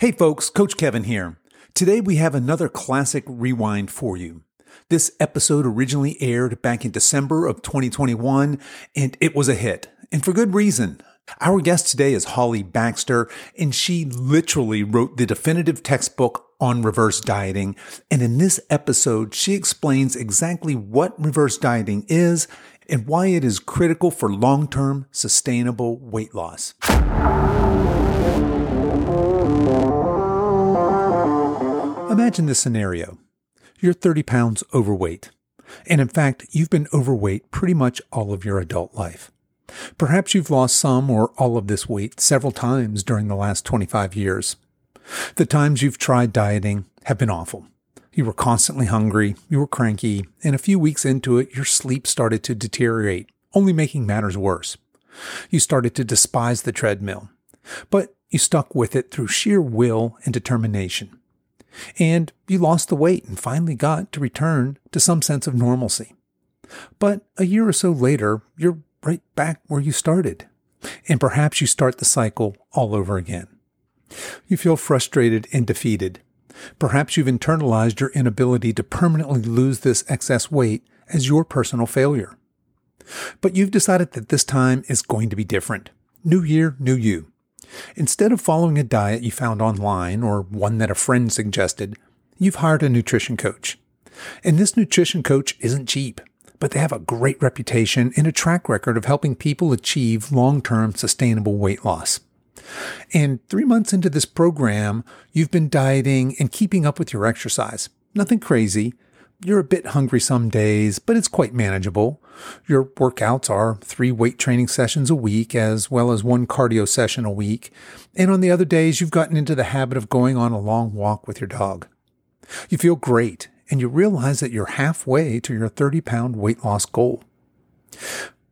Hey folks, Coach Kevin here. Today we have another classic rewind for you. This episode originally aired back in December of 2021 and it was a hit, and for good reason. Our guest today is Holly Baxter, and she literally wrote the definitive textbook on reverse dieting. And in this episode, she explains exactly what reverse dieting is and why it is critical for long term sustainable weight loss. Imagine this scenario. You're 30 pounds overweight. And in fact, you've been overweight pretty much all of your adult life. Perhaps you've lost some or all of this weight several times during the last 25 years. The times you've tried dieting have been awful. You were constantly hungry, you were cranky, and a few weeks into it, your sleep started to deteriorate, only making matters worse. You started to despise the treadmill, but you stuck with it through sheer will and determination. And you lost the weight and finally got to return to some sense of normalcy. But a year or so later, you're right back where you started. And perhaps you start the cycle all over again. You feel frustrated and defeated. Perhaps you've internalized your inability to permanently lose this excess weight as your personal failure. But you've decided that this time is going to be different. New year, new you. Instead of following a diet you found online or one that a friend suggested, you've hired a nutrition coach. And this nutrition coach isn't cheap, but they have a great reputation and a track record of helping people achieve long term sustainable weight loss. And three months into this program, you've been dieting and keeping up with your exercise. Nothing crazy. You're a bit hungry some days, but it's quite manageable. Your workouts are three weight training sessions a week, as well as one cardio session a week. And on the other days, you've gotten into the habit of going on a long walk with your dog. You feel great, and you realize that you're halfway to your 30 pound weight loss goal.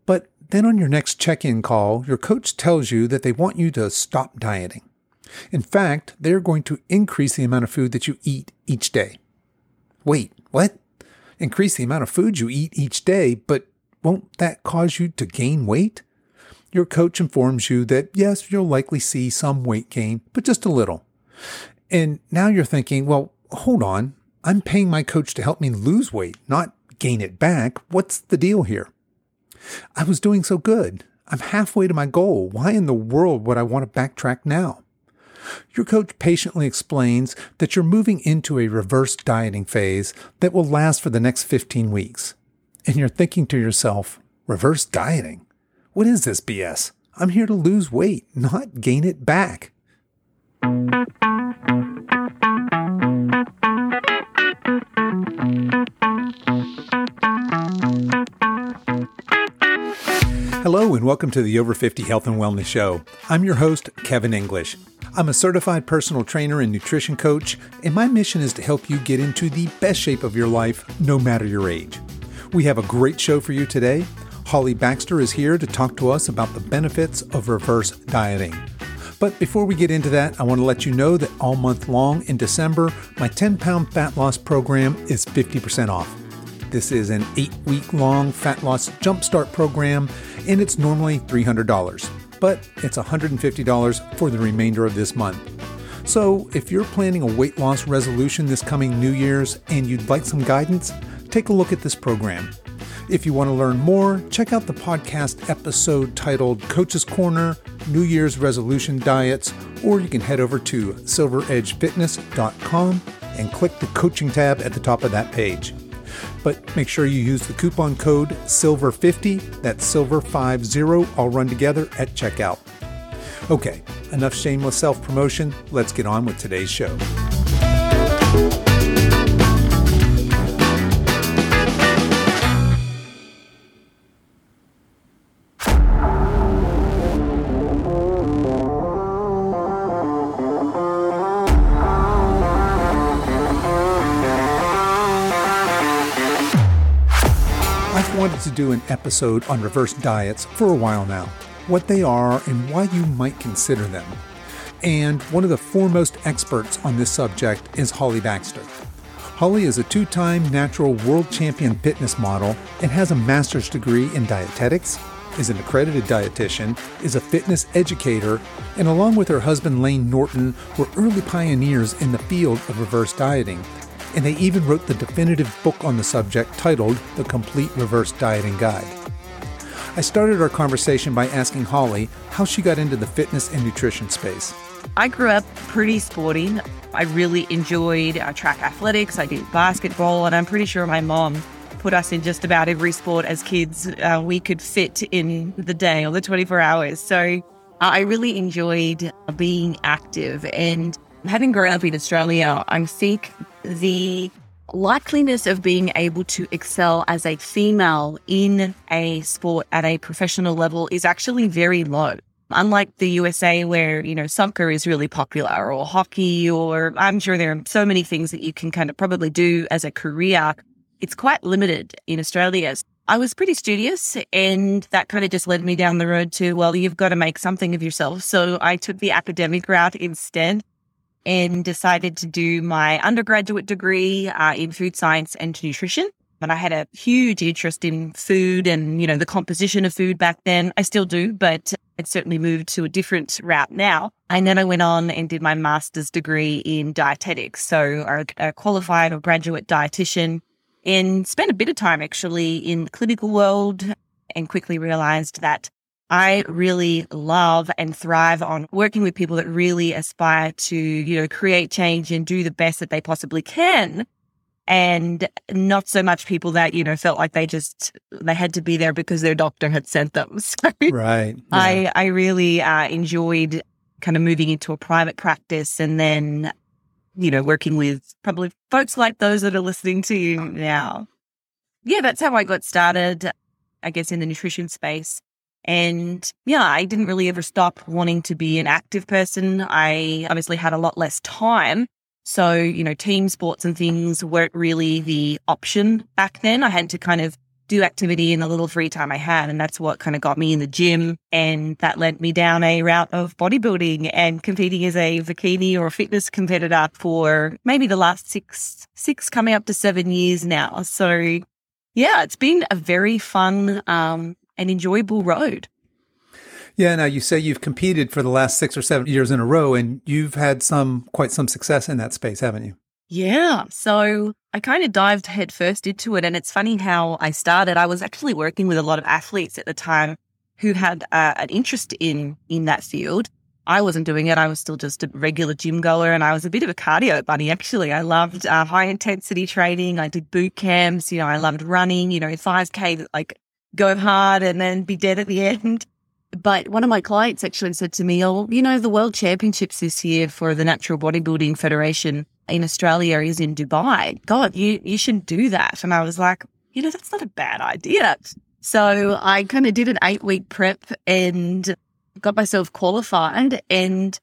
But then on your next check in call, your coach tells you that they want you to stop dieting. In fact, they're going to increase the amount of food that you eat each day. Wait, what? Increase the amount of food you eat each day, but won't that cause you to gain weight? Your coach informs you that yes, you'll likely see some weight gain, but just a little. And now you're thinking, well, hold on. I'm paying my coach to help me lose weight, not gain it back. What's the deal here? I was doing so good. I'm halfway to my goal. Why in the world would I want to backtrack now? Your coach patiently explains that you're moving into a reverse dieting phase that will last for the next 15 weeks. And you're thinking to yourself, reverse dieting? What is this BS? I'm here to lose weight, not gain it back. Hello, and welcome to the Over 50 Health and Wellness Show. I'm your host, Kevin English. I'm a certified personal trainer and nutrition coach, and my mission is to help you get into the best shape of your life, no matter your age. We have a great show for you today. Holly Baxter is here to talk to us about the benefits of reverse dieting. But before we get into that, I want to let you know that all month long in December, my 10 pound fat loss program is 50% off. This is an eight week long fat loss jumpstart program, and it's normally $300, but it's $150 for the remainder of this month. So, if you're planning a weight loss resolution this coming New Year's and you'd like some guidance, take a look at this program. If you want to learn more, check out the podcast episode titled Coach's Corner New Year's Resolution Diets, or you can head over to silveredgefitness.com and click the coaching tab at the top of that page but make sure you use the coupon code SILVER50, that's SILVER50, all run together at checkout. Okay, enough shameless self promotion. Let's get on with today's show. To do an episode on reverse diets for a while now, what they are and why you might consider them. And one of the foremost experts on this subject is Holly Baxter. Holly is a two time natural world champion fitness model and has a master's degree in dietetics, is an accredited dietitian, is a fitness educator, and along with her husband Layne Norton, were early pioneers in the field of reverse dieting. And they even wrote the definitive book on the subject titled The Complete Reverse Dieting Guide. I started our conversation by asking Holly how she got into the fitness and nutrition space. I grew up pretty sporting. I really enjoyed uh, track athletics. I did basketball, and I'm pretty sure my mom put us in just about every sport as kids uh, we could fit in the day or the 24 hours. So uh, I really enjoyed being active. And having grown up in Australia, I think the likeliness of being able to excel as a female in a sport at a professional level is actually very low. Unlike the USA, where, you know, soccer is really popular or hockey, or I'm sure there are so many things that you can kind of probably do as a career, it's quite limited in Australia. I was pretty studious and that kind of just led me down the road to, well, you've got to make something of yourself. So I took the academic route instead and decided to do my undergraduate degree uh, in food science and nutrition. And I had a huge interest in food and, you know, the composition of food back then. I still do, but it's certainly moved to a different route now. And then I went on and did my master's degree in dietetics. So a qualified or graduate dietitian and spent a bit of time actually in the clinical world and quickly realized that I really love and thrive on working with people that really aspire to, you know, create change and do the best that they possibly can and not so much people that you know felt like they just they had to be there because their doctor had sent them. So right, yeah. I I really uh, enjoyed kind of moving into a private practice and then you know working with probably folks like those that are listening to you now. Yeah, that's how I got started. I guess in the nutrition space. And yeah, I didn't really ever stop wanting to be an active person. I obviously had a lot less time so, you know, team sports and things weren't really the option back then. I had to kind of do activity in the little free time I had. And that's what kind of got me in the gym. And that led me down a route of bodybuilding and competing as a bikini or a fitness competitor for maybe the last six, six coming up to seven years now. So yeah, it's been a very fun, um, and enjoyable road. Yeah, now you say you've competed for the last six or seven years in a row, and you've had some quite some success in that space, haven't you? Yeah. So I kind of dived headfirst into it. And it's funny how I started. I was actually working with a lot of athletes at the time who had uh, an interest in in that field. I wasn't doing it. I was still just a regular gym goer and I was a bit of a cardio bunny, actually. I loved uh, high intensity training. I did boot camps. You know, I loved running, you know, 5K, like go hard and then be dead at the end. But one of my clients actually said to me, Oh, you know, the World Championships this year for the Natural Bodybuilding Federation in Australia is in Dubai. God, you, you should do that. And I was like, you know, that's not a bad idea. So I kind of did an eight week prep and got myself qualified and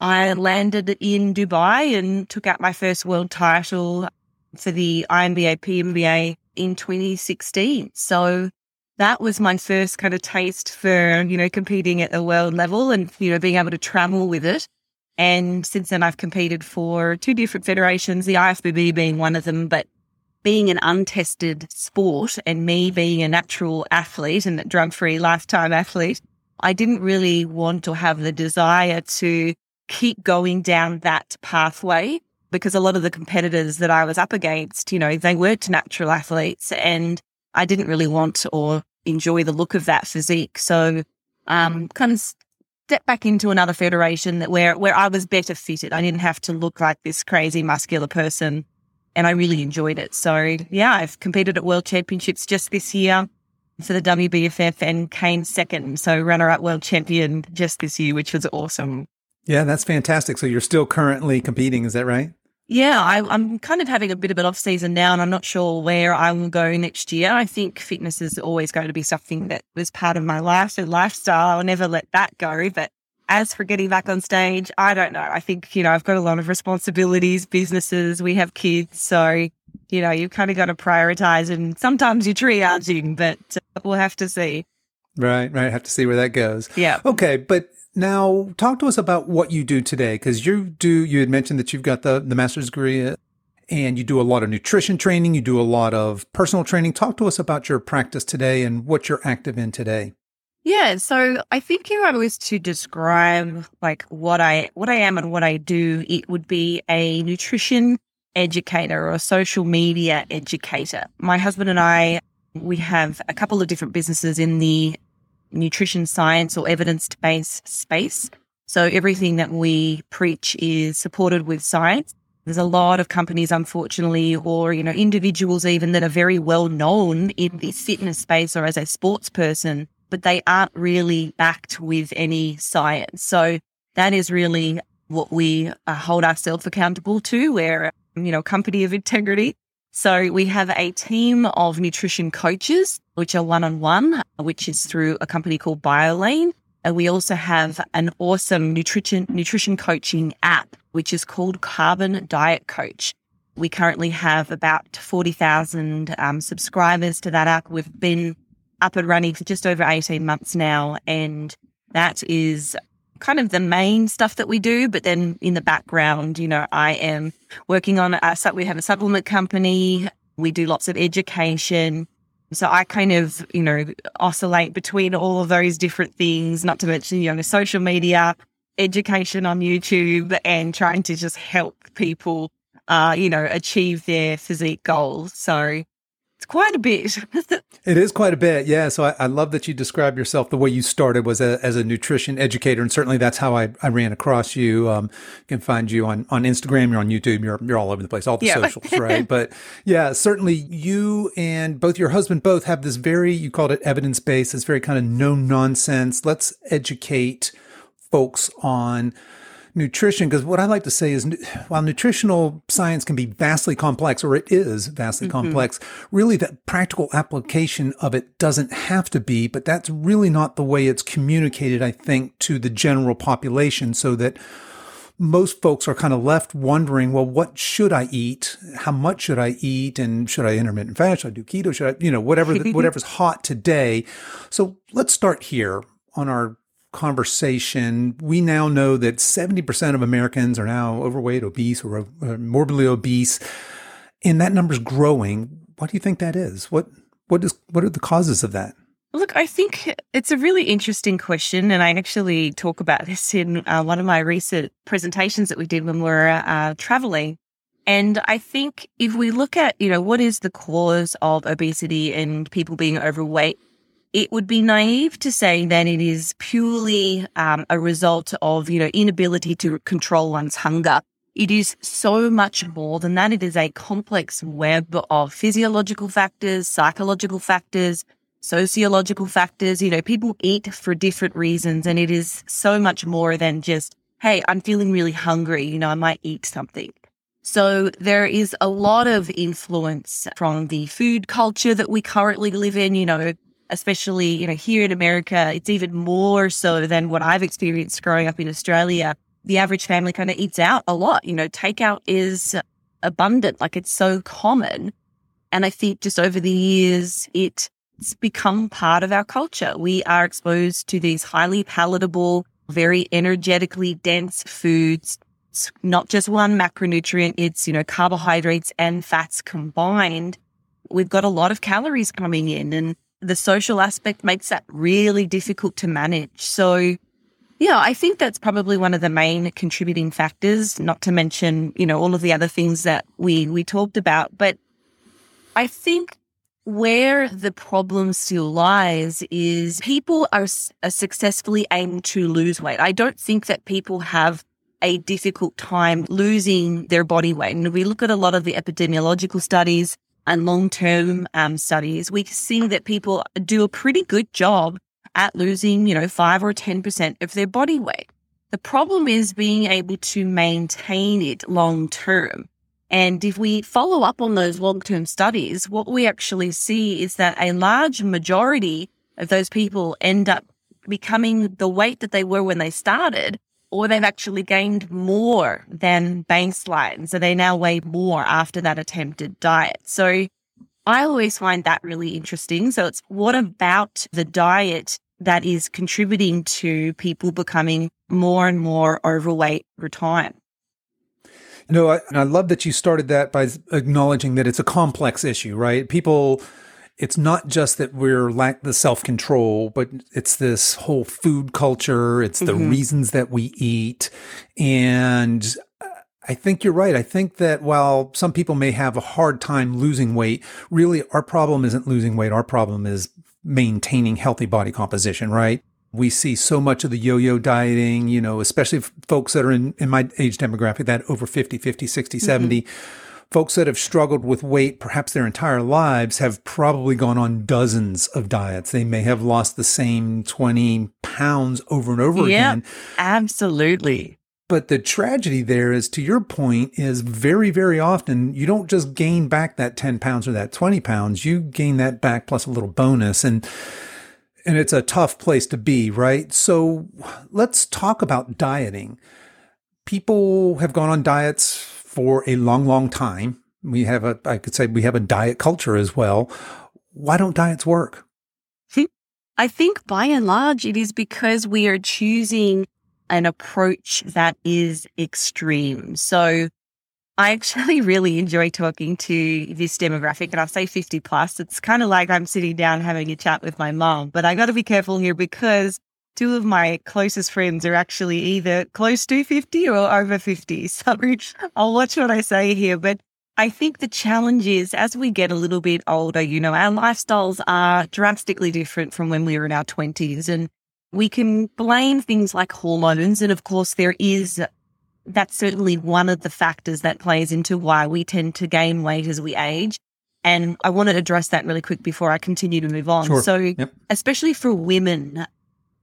I landed in Dubai and took out my first world title for the INBA PNBA in 2016. So that was my first kind of taste for, you know, competing at the world level and, you know, being able to travel with it. And since then, I've competed for two different federations, the IFBB being one of them. But being an untested sport and me being a natural athlete and a drug free lifetime athlete, I didn't really want or have the desire to keep going down that pathway because a lot of the competitors that I was up against, you know, they weren't natural athletes and I didn't really want or enjoy the look of that physique. So, um, kind of step back into another federation that where, where I was better fitted. I didn't have to look like this crazy muscular person and I really enjoyed it. So yeah, I've competed at world championships just this year for the WBFF and came second. So runner up world champion just this year, which was awesome. Yeah, that's fantastic. So you're still currently competing. Is that right? Yeah, I, am kind of having a bit of an off season now, and I'm not sure where I will go next year. I think fitness is always going to be something that was part of my life and lifestyle. I'll never let that go. But as for getting back on stage, I don't know. I think, you know, I've got a lot of responsibilities, businesses, we have kids. So, you know, you've kind of got to prioritize and sometimes you're triaging, but uh, we'll have to see. Right, right. Have to see where that goes. Yeah. Okay. But now, talk to us about what you do today, because you do. You had mentioned that you've got the the master's degree, and you do a lot of nutrition training. You do a lot of personal training. Talk to us about your practice today and what you're active in today. Yeah, so I think if I was to describe like what I what I am and what I do, it would be a nutrition educator or a social media educator. My husband and I we have a couple of different businesses in the nutrition science or evidence based space. So everything that we preach is supported with science. There's a lot of companies, unfortunately, or, you know, individuals even that are very well known in the fitness space or as a sports person, but they aren't really backed with any science. So that is really what we uh, hold ourselves accountable to. We're, you know, company of integrity. So we have a team of nutrition coaches, which are one on one, which is through a company called BioLayne. And we also have an awesome nutrition, nutrition coaching app, which is called Carbon Diet Coach. We currently have about 40,000 um, subscribers to that app. We've been up and running for just over 18 months now. And that is kind of the main stuff that we do. But then in the background, you know, I am working on a, we have a supplement company. We do lots of education. So I kind of, you know, oscillate between all of those different things, not to mention, you know, social media, education on YouTube and trying to just help people, uh, you know, achieve their physique goals. So it's quite a bit. it is quite a bit, yeah. So I, I, love that you describe yourself the way you started was a, as a nutrition educator, and certainly that's how I, I ran across you. Um, you can find you on, on Instagram, you're on YouTube, you're you're all over the place, all the yeah. socials, right? but yeah, certainly you and both your husband both have this very you called it evidence based, this very kind of no nonsense. Let's educate folks on nutrition because what I like to say is while nutritional science can be vastly complex, or it is vastly mm-hmm. complex, really the practical application of it doesn't have to be, but that's really not the way it's communicated, I think, to the general population so that most folks are kind of left wondering, well, what should I eat? How much should I eat? And should I intermittent fast? Should I do keto? Should I, you know, whatever, the, whatever's hot today. So let's start here on our conversation, we now know that 70% of Americans are now overweight, obese, or, or morbidly obese, and that number's growing. What do you think that is? What what is what are the causes of that? Look, I think it's a really interesting question, and I actually talk about this in uh, one of my recent presentations that we did when we were uh, traveling. And I think if we look at, you know, what is the cause of obesity and people being overweight, it would be naive to say that it is purely um, a result of, you know, inability to control one's hunger. It is so much more than that. It is a complex web of physiological factors, psychological factors, sociological factors. You know, people eat for different reasons and it is so much more than just, Hey, I'm feeling really hungry. You know, I might eat something. So there is a lot of influence from the food culture that we currently live in. You know, especially, you know, here in America, it's even more so than what I've experienced growing up in Australia. The average family kind of eats out a lot. You know, takeout is abundant, like it's so common. And I think just over the years, it's become part of our culture. We are exposed to these highly palatable, very energetically dense foods. It's not just one macronutrient, it's, you know, carbohydrates and fats combined. We've got a lot of calories coming in and the social aspect makes that really difficult to manage. So, yeah, I think that's probably one of the main contributing factors, not to mention, you know, all of the other things that we, we talked about. But I think where the problem still lies is people are, are successfully aimed to lose weight. I don't think that people have a difficult time losing their body weight. And we look at a lot of the epidemiological studies and long term um, studies, we see that people do a pretty good job at losing, you know, five or 10% of their body weight. The problem is being able to maintain it long term. And if we follow up on those long term studies, what we actually see is that a large majority of those people end up becoming the weight that they were when they started, or they've actually gained more than baseline. So they now weigh more after that attempted diet. So I always find that really interesting. So it's what about the diet that is contributing to people becoming more and more overweight over time? No, I, I love that you started that by acknowledging that it's a complex issue, right? People it's not just that we're lack the self control, but it's this whole food culture. It's the mm-hmm. reasons that we eat. And I think you're right. I think that while some people may have a hard time losing weight, really our problem isn't losing weight. Our problem is maintaining healthy body composition, right? We see so much of the yo-yo dieting, you know, especially folks that are in, in my age demographic, that over 50, 50, 60, mm-hmm. 70 folks that have struggled with weight perhaps their entire lives have probably gone on dozens of diets. They may have lost the same 20 pounds over and over yeah, again. Absolutely. But the tragedy there is, to your point, is very, very often you don't just gain back that 10 pounds or that 20 pounds. You gain that back plus a little bonus. And, and it's a tough place to be, right? So let's talk about dieting. People have gone on diets for a long, long time. We have a, I could say we have a diet culture as well. Why don't diets work? I think by and large, it is because we are choosing an approach that is extreme. So I actually really enjoy talking to this demographic and I say 50 plus. It's kind of like I'm sitting down having a chat with my mom, but I got to be careful here because two of my closest friends are actually either close to 50 or over 50. So I'll watch what I say here. But I think the challenge is as we get a little bit older, you know, our lifestyles are drastically different from when we were in our 20s. And we can blame things like hormones. And of course, there is that's certainly one of the factors that plays into why we tend to gain weight as we age. And I want to address that really quick before I continue to move on. Sure. So, yep. especially for women,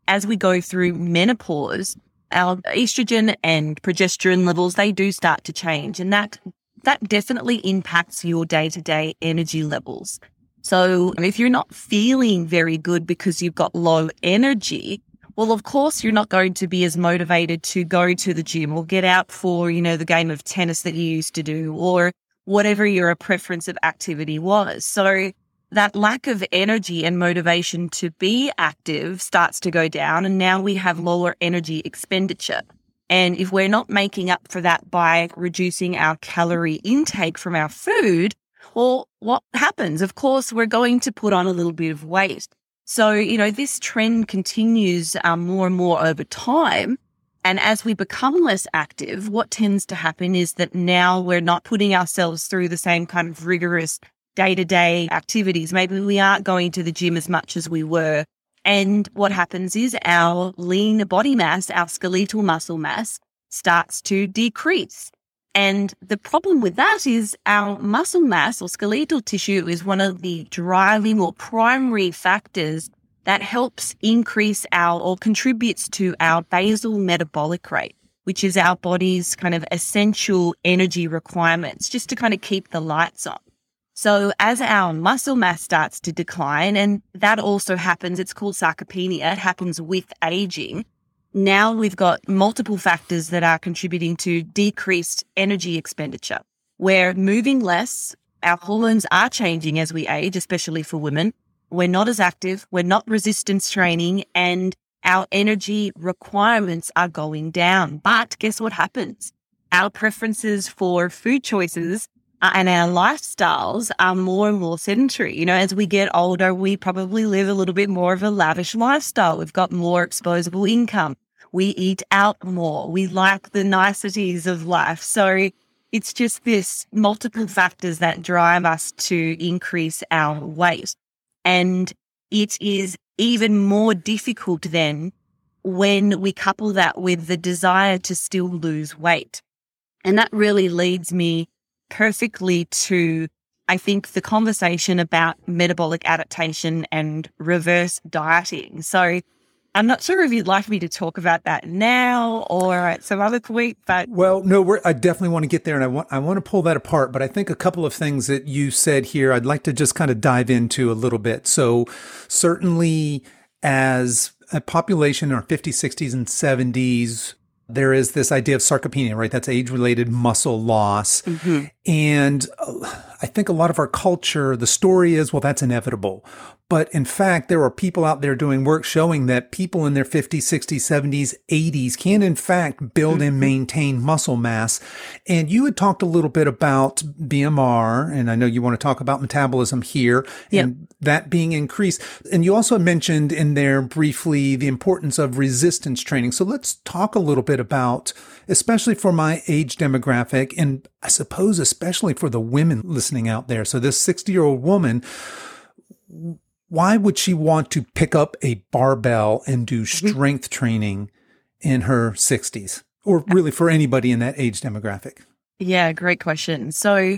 as we go through menopause, our estrogen and progesterone levels, they do start to change. And that, that definitely impacts your day to day energy levels. So if you're not feeling very good because you've got low energy, well, of course, you're not going to be as motivated to go to the gym or get out for, you know, the game of tennis that you used to do or whatever your preference of activity was. So that lack of energy and motivation to be active starts to go down. And now we have lower energy expenditure. And if we're not making up for that by reducing our calorie intake from our food, well, what happens? Of course, we're going to put on a little bit of weight. So, you know, this trend continues um, more and more over time. And as we become less active, what tends to happen is that now we're not putting ourselves through the same kind of rigorous day to day activities. Maybe we aren't going to the gym as much as we were. And what happens is our lean body mass, our skeletal muscle mass starts to decrease. And the problem with that is our muscle mass or skeletal tissue is one of the driving or primary factors that helps increase our or contributes to our basal metabolic rate, which is our body's kind of essential energy requirements just to kind of keep the lights on. So as our muscle mass starts to decline, and that also happens, it's called sarcopenia. It happens with aging. Now we've got multiple factors that are contributing to decreased energy expenditure. We're moving less. Our hormones are changing as we age, especially for women. We're not as active. We're not resistance training and our energy requirements are going down. But guess what happens? Our preferences for food choices Uh, and our lifestyles are more and more sedentary. You know, as we get older, we probably live a little bit more of a lavish lifestyle. We've got more exposable income. We eat out more. We like the niceties of life. So it's just this multiple factors that drive us to increase our weight. And it is even more difficult then when we couple that with the desire to still lose weight. And that really leads me perfectly to, I think, the conversation about metabolic adaptation and reverse dieting. So I'm not sure if you'd like me to talk about that now or at some other point, but well, no, I definitely want to get there, and I want I want to pull that apart. But I think a couple of things that you said here, I'd like to just kind of dive into a little bit. So certainly, as a population in our 50s, 60s, and 70s, there is this idea of sarcopenia, right? That's age related muscle loss. Mm-hmm. And uh, I think a lot of our culture, the story is, well, that's inevitable. But in fact, there are people out there doing work showing that people in their 50s, 60s, 70s, 80s can in fact build and mm-hmm. maintain muscle mass. And you had talked a little bit about BMR, and I know you want to talk about metabolism here yep. and that being increased. And you also mentioned in there briefly the importance of resistance training. So let's talk a little bit about, especially for my age demographic, and I suppose especially for the women listening out there. So this 60 year old woman, why would she want to pick up a barbell and do mm-hmm. strength training in her 60s or really for anybody in that age demographic? Yeah, great question. So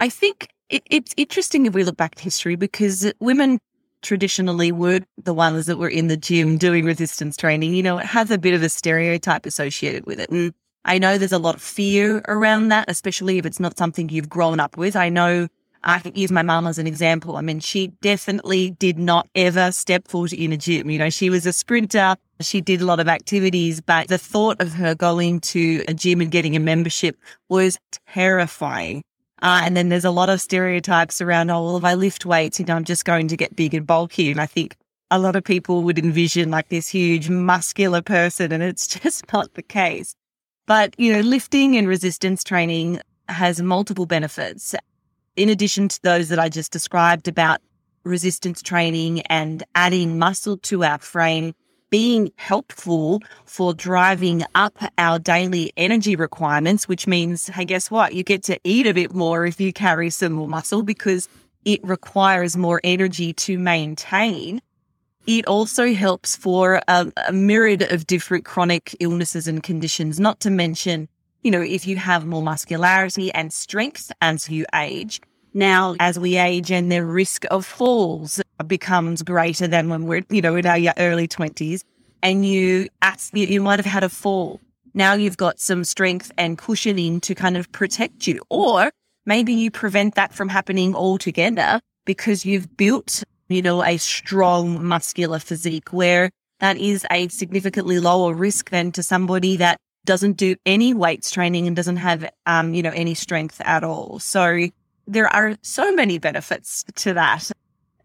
I think it, it's interesting if we look back at history because women traditionally were the ones that were in the gym doing resistance training. You know, it has a bit of a stereotype associated with it. And I know there's a lot of fear around that, especially if it's not something you've grown up with. I know I can use my mum as an example. I mean, she definitely did not ever step foot in a gym. You know, she was a sprinter. She did a lot of activities, but the thought of her going to a gym and getting a membership was terrifying. Uh, and then there's a lot of stereotypes around, oh, well, if I lift weights, you know, I'm just going to get big and bulky. And I think a lot of people would envision like this huge muscular person, and it's just not the case. But, you know, lifting and resistance training has multiple benefits in addition to those that I just described about resistance training and adding muscle to our frame, being helpful for driving up our daily energy requirements, which means, hey, guess what? You get to eat a bit more if you carry some more muscle because it requires more energy to maintain. It also helps for a, a myriad of different chronic illnesses and conditions, not to mention you know, if you have more muscularity and strength as you age, now as we age and the risk of falls becomes greater than when we're, you know, in our early 20s and you, you might have had a fall. Now you've got some strength and cushioning to kind of protect you. Or maybe you prevent that from happening altogether because you've built, you know, a strong muscular physique where that is a significantly lower risk than to somebody that doesn't do any weights training and doesn't have, um, you know, any strength at all. So there are so many benefits to that.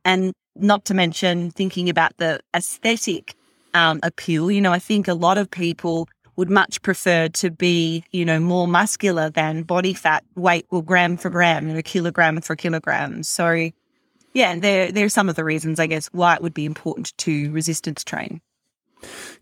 And not to mention thinking about the aesthetic um, appeal. You know, I think a lot of people would much prefer to be, you know, more muscular than body fat weight or gram for gram, you know, kilogram for kilogram. So, yeah, there, there are some of the reasons, I guess, why it would be important to resistance train.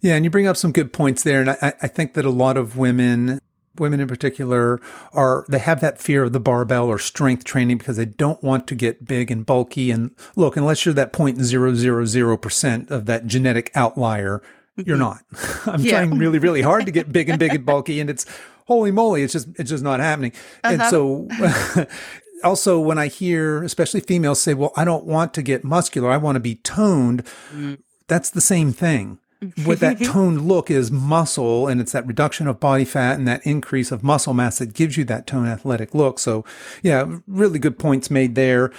Yeah, and you bring up some good points there. And I, I think that a lot of women, women in particular, are they have that fear of the barbell or strength training because they don't want to get big and bulky. And look, unless you're that point zero zero zero percent of that genetic outlier, you're mm-hmm. not. I'm yeah. trying really, really hard to get big and big and bulky, and it's holy moly, it's just it's just not happening. Uh-huh. And so also when I hear especially females say, Well, I don't want to get muscular, I want to be toned, mm. that's the same thing what that toned look is muscle and it's that reduction of body fat and that increase of muscle mass that gives you that tone athletic look. So yeah, really good points made there.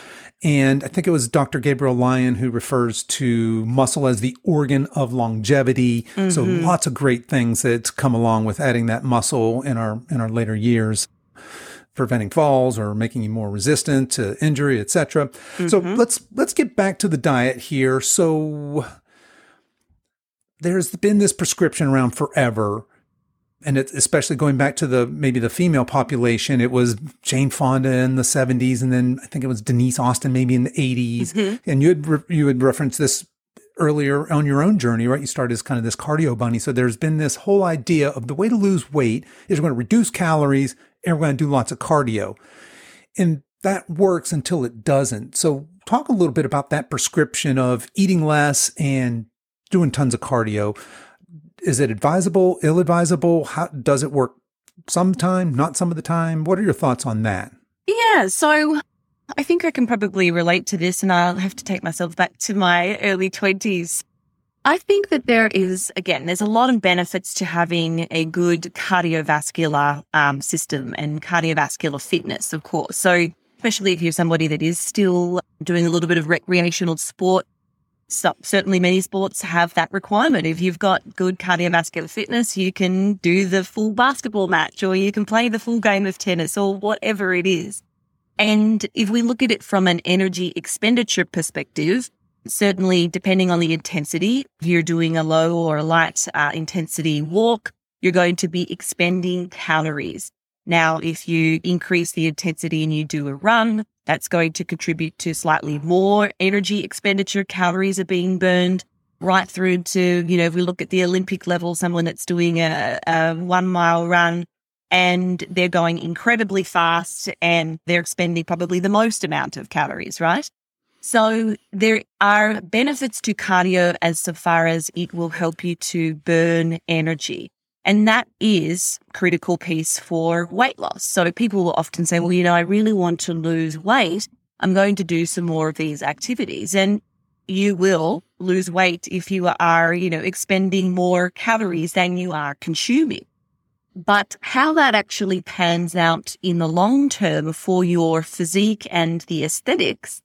And I think it was Dr. Gabrielle Lyon who refers to muscle as the organ of longevity. Mm-hmm. So lots of great things that come along with adding that muscle in our, in our later years preventing falls or making you more resistant to injury, etc. Mm-hmm. So let's let's get back to the diet here. So there's been this prescription around forever and it's especially going back to the maybe the female population it was jane fonda in the 70s and then i think it was denise austin maybe in the 80s mm-hmm. and you had re- you had referenced this earlier on your own journey right? You started as kind of this cardio bunny. So there's been this whole idea of the way to lose weight is we're going to reduce calories and we're going to do lots of cardio. And that works until it doesn't. So talk a little bit about that prescription of eating less and doing tons of cardio. Is it advisable, ill advisable? How does it work sometime, not some of the time? What are your thoughts on that? Yeah, so I think I can probably relate to this and I'll have to take myself back to my early 20s. I think that there is, again, there's a lot of benefits to having a good cardiovascular um, system and cardiovascular fitness, of course. So, especially if you're somebody that is still doing a little bit of recreational sport, so certainly many sports have that requirement. If you've got good cardiovascular fitness, you can do the full basketball match or you can play the full game of tennis or whatever it is. And if we look at it from an energy expenditure perspective, certainly depending on the intensity, if you're doing a low or a light uh, intensity walk, you're going to be expending calories. Now, if you increase the intensity and you do a run, that's going to contribute to slightly more energy expenditure. Calories are being burned right through to, you know, if we look at the Olympic level, someone that's doing a, a one mile run and they're going incredibly fast and they're expending probably the most amount of calories, right? So there are benefits to cardio as far as it will help you to burn energy. And that is critical piece for weight loss. So people will often say, well, you know, I really want to lose weight. I'm going to do some more of these activities. And you will lose weight if you are, you know, expending more calories than you are consuming. But how that actually pans out in the long term for your physique and the aesthetics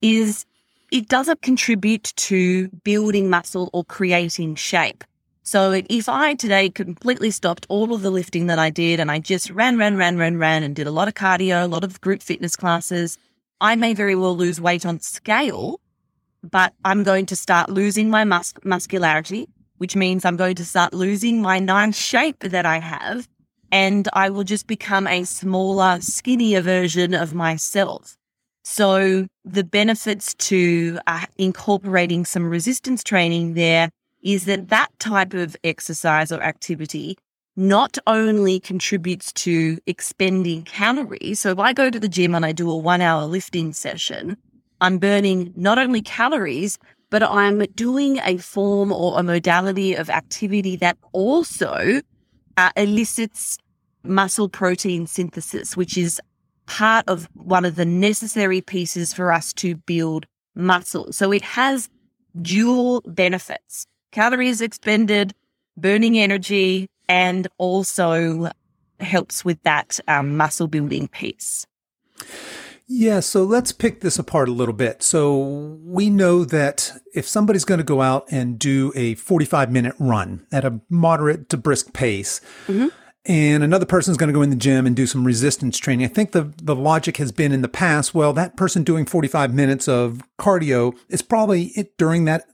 is it doesn't contribute to building muscle or creating shape. So if I today completely stopped all of the lifting that I did and I just ran, ran, ran, ran, ran and did a lot of cardio, a lot of group fitness classes, I may very well lose weight on scale, but I'm going to start losing my mus- muscularity, which means I'm going to start losing my nice shape that I have. And I will just become a smaller, skinnier version of myself. So the benefits to uh, incorporating some resistance training there is that that type of exercise or activity not only contributes to expending calories. So if I go to the gym and I do a one hour lifting session, I'm burning not only calories, but I'm doing a form or a modality of activity that also uh, elicits muscle protein synthesis, which is part of one of the necessary pieces for us to build muscle. So it has dual benefits calories expended, burning energy, and also helps with that um, muscle building piece. Yeah, so let's pick this apart a little bit. So we know that if somebody's going to go out and do a 45 minute run at a moderate to brisk pace, mm-hmm. and another person is going to go in the gym and do some resistance training, I think the, the logic has been in the past, well, that person doing 45 minutes of cardio is probably it, during that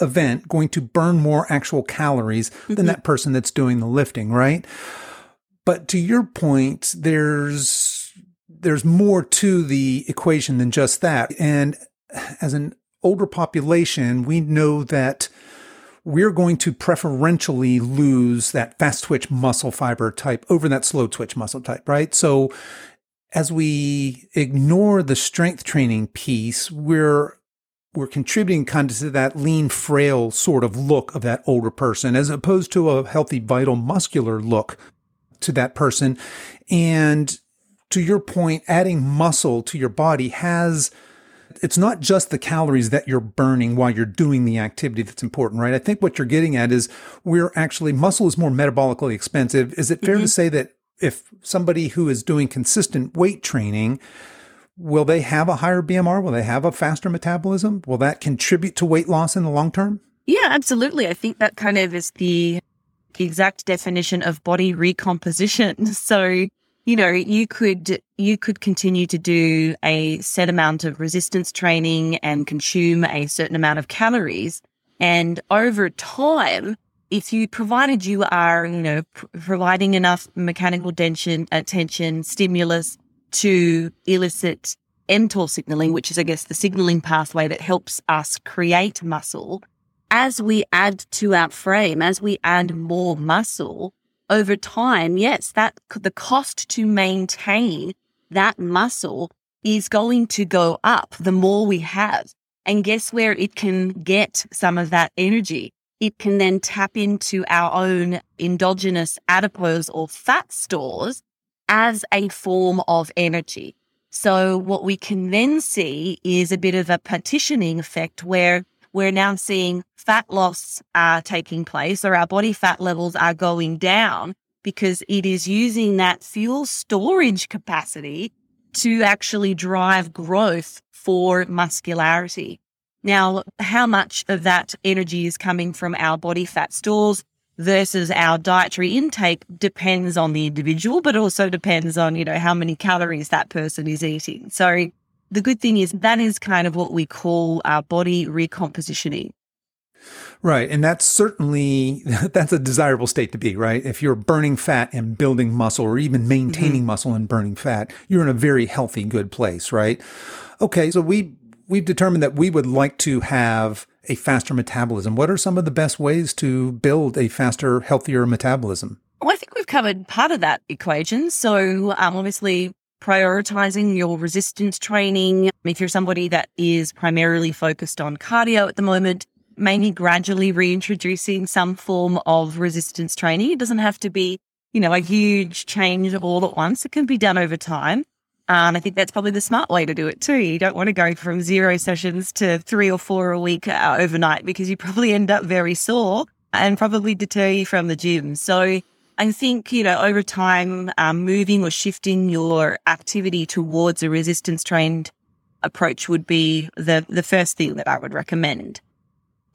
event going to burn more actual calories mm-hmm. than that person that's doing the lifting, right? But to your point, there's there's more to the equation than just that. And as an older population, we know that we're going to preferentially lose that fast twitch muscle fiber type over that slow twitch muscle type, right? So as we ignore the strength training piece, we're we're contributing kind of to that lean, frail sort of look of that older person, as opposed to a healthy, vital, muscular look to that person. And to your point, adding muscle to your body has it's not just the calories that you're burning while you're doing the activity that's important, right? I think what you're getting at is we're actually muscle is more metabolically expensive. Is it fair mm-hmm. to say that if somebody who is doing consistent weight training, will they have a higher BMR? Will they have a faster metabolism? Will that contribute to weight loss in the long term? Yeah, absolutely. I think that kind of is the exact definition of body recomposition. So you know, you could you could continue to do a set amount of resistance training and consume a certain amount of calories, and over time, if you provided you are you know pr- providing enough mechanical tension, uh, attention, stimulus to elicit mTOR signaling, which is I guess the signaling pathway that helps us create muscle. As we add to our frame, as we add more muscle, over time, yes, that the cost to maintain that muscle is going to go up the more we have. And guess where it can get some of that energy? It can then tap into our own endogenous adipose or fat stores as a form of energy. So what we can then see is a bit of a partitioning effect where we're now seeing fat loss uh, taking place or our body fat levels are going down because it is using that fuel storage capacity to actually drive growth for muscularity. Now, how much of that energy is coming from our body fat stores versus our dietary intake depends on the individual, but also depends on, you know, how many calories that person is eating. So the good thing is that is kind of what we call our body recompositioning. Right. And that's certainly, that's a desirable state to be, right? If you're burning fat and building muscle or even maintaining mm-hmm. muscle and burning fat, you're in a very healthy, good place, right? Okay. So we, we've determined that we would like to have a faster metabolism. What are some of the best ways to build a faster, healthier metabolism? Well, I think we've covered part of that equation. So, um, obviously, prioritizing your resistance training. If you're somebody that is primarily focused on cardio at the moment, maybe gradually reintroducing some form of resistance training. It doesn't have to be, you know, a huge change all at once. It can be done over time. And I think that's probably the smart way to do it too. You don't want to go from zero sessions to three or four a week uh, overnight because you probably end up very sore and probably deter you from the gym. So I think, you know, over time, um, moving or shifting your activity towards a resistance trained approach would be the, the first thing that I would recommend.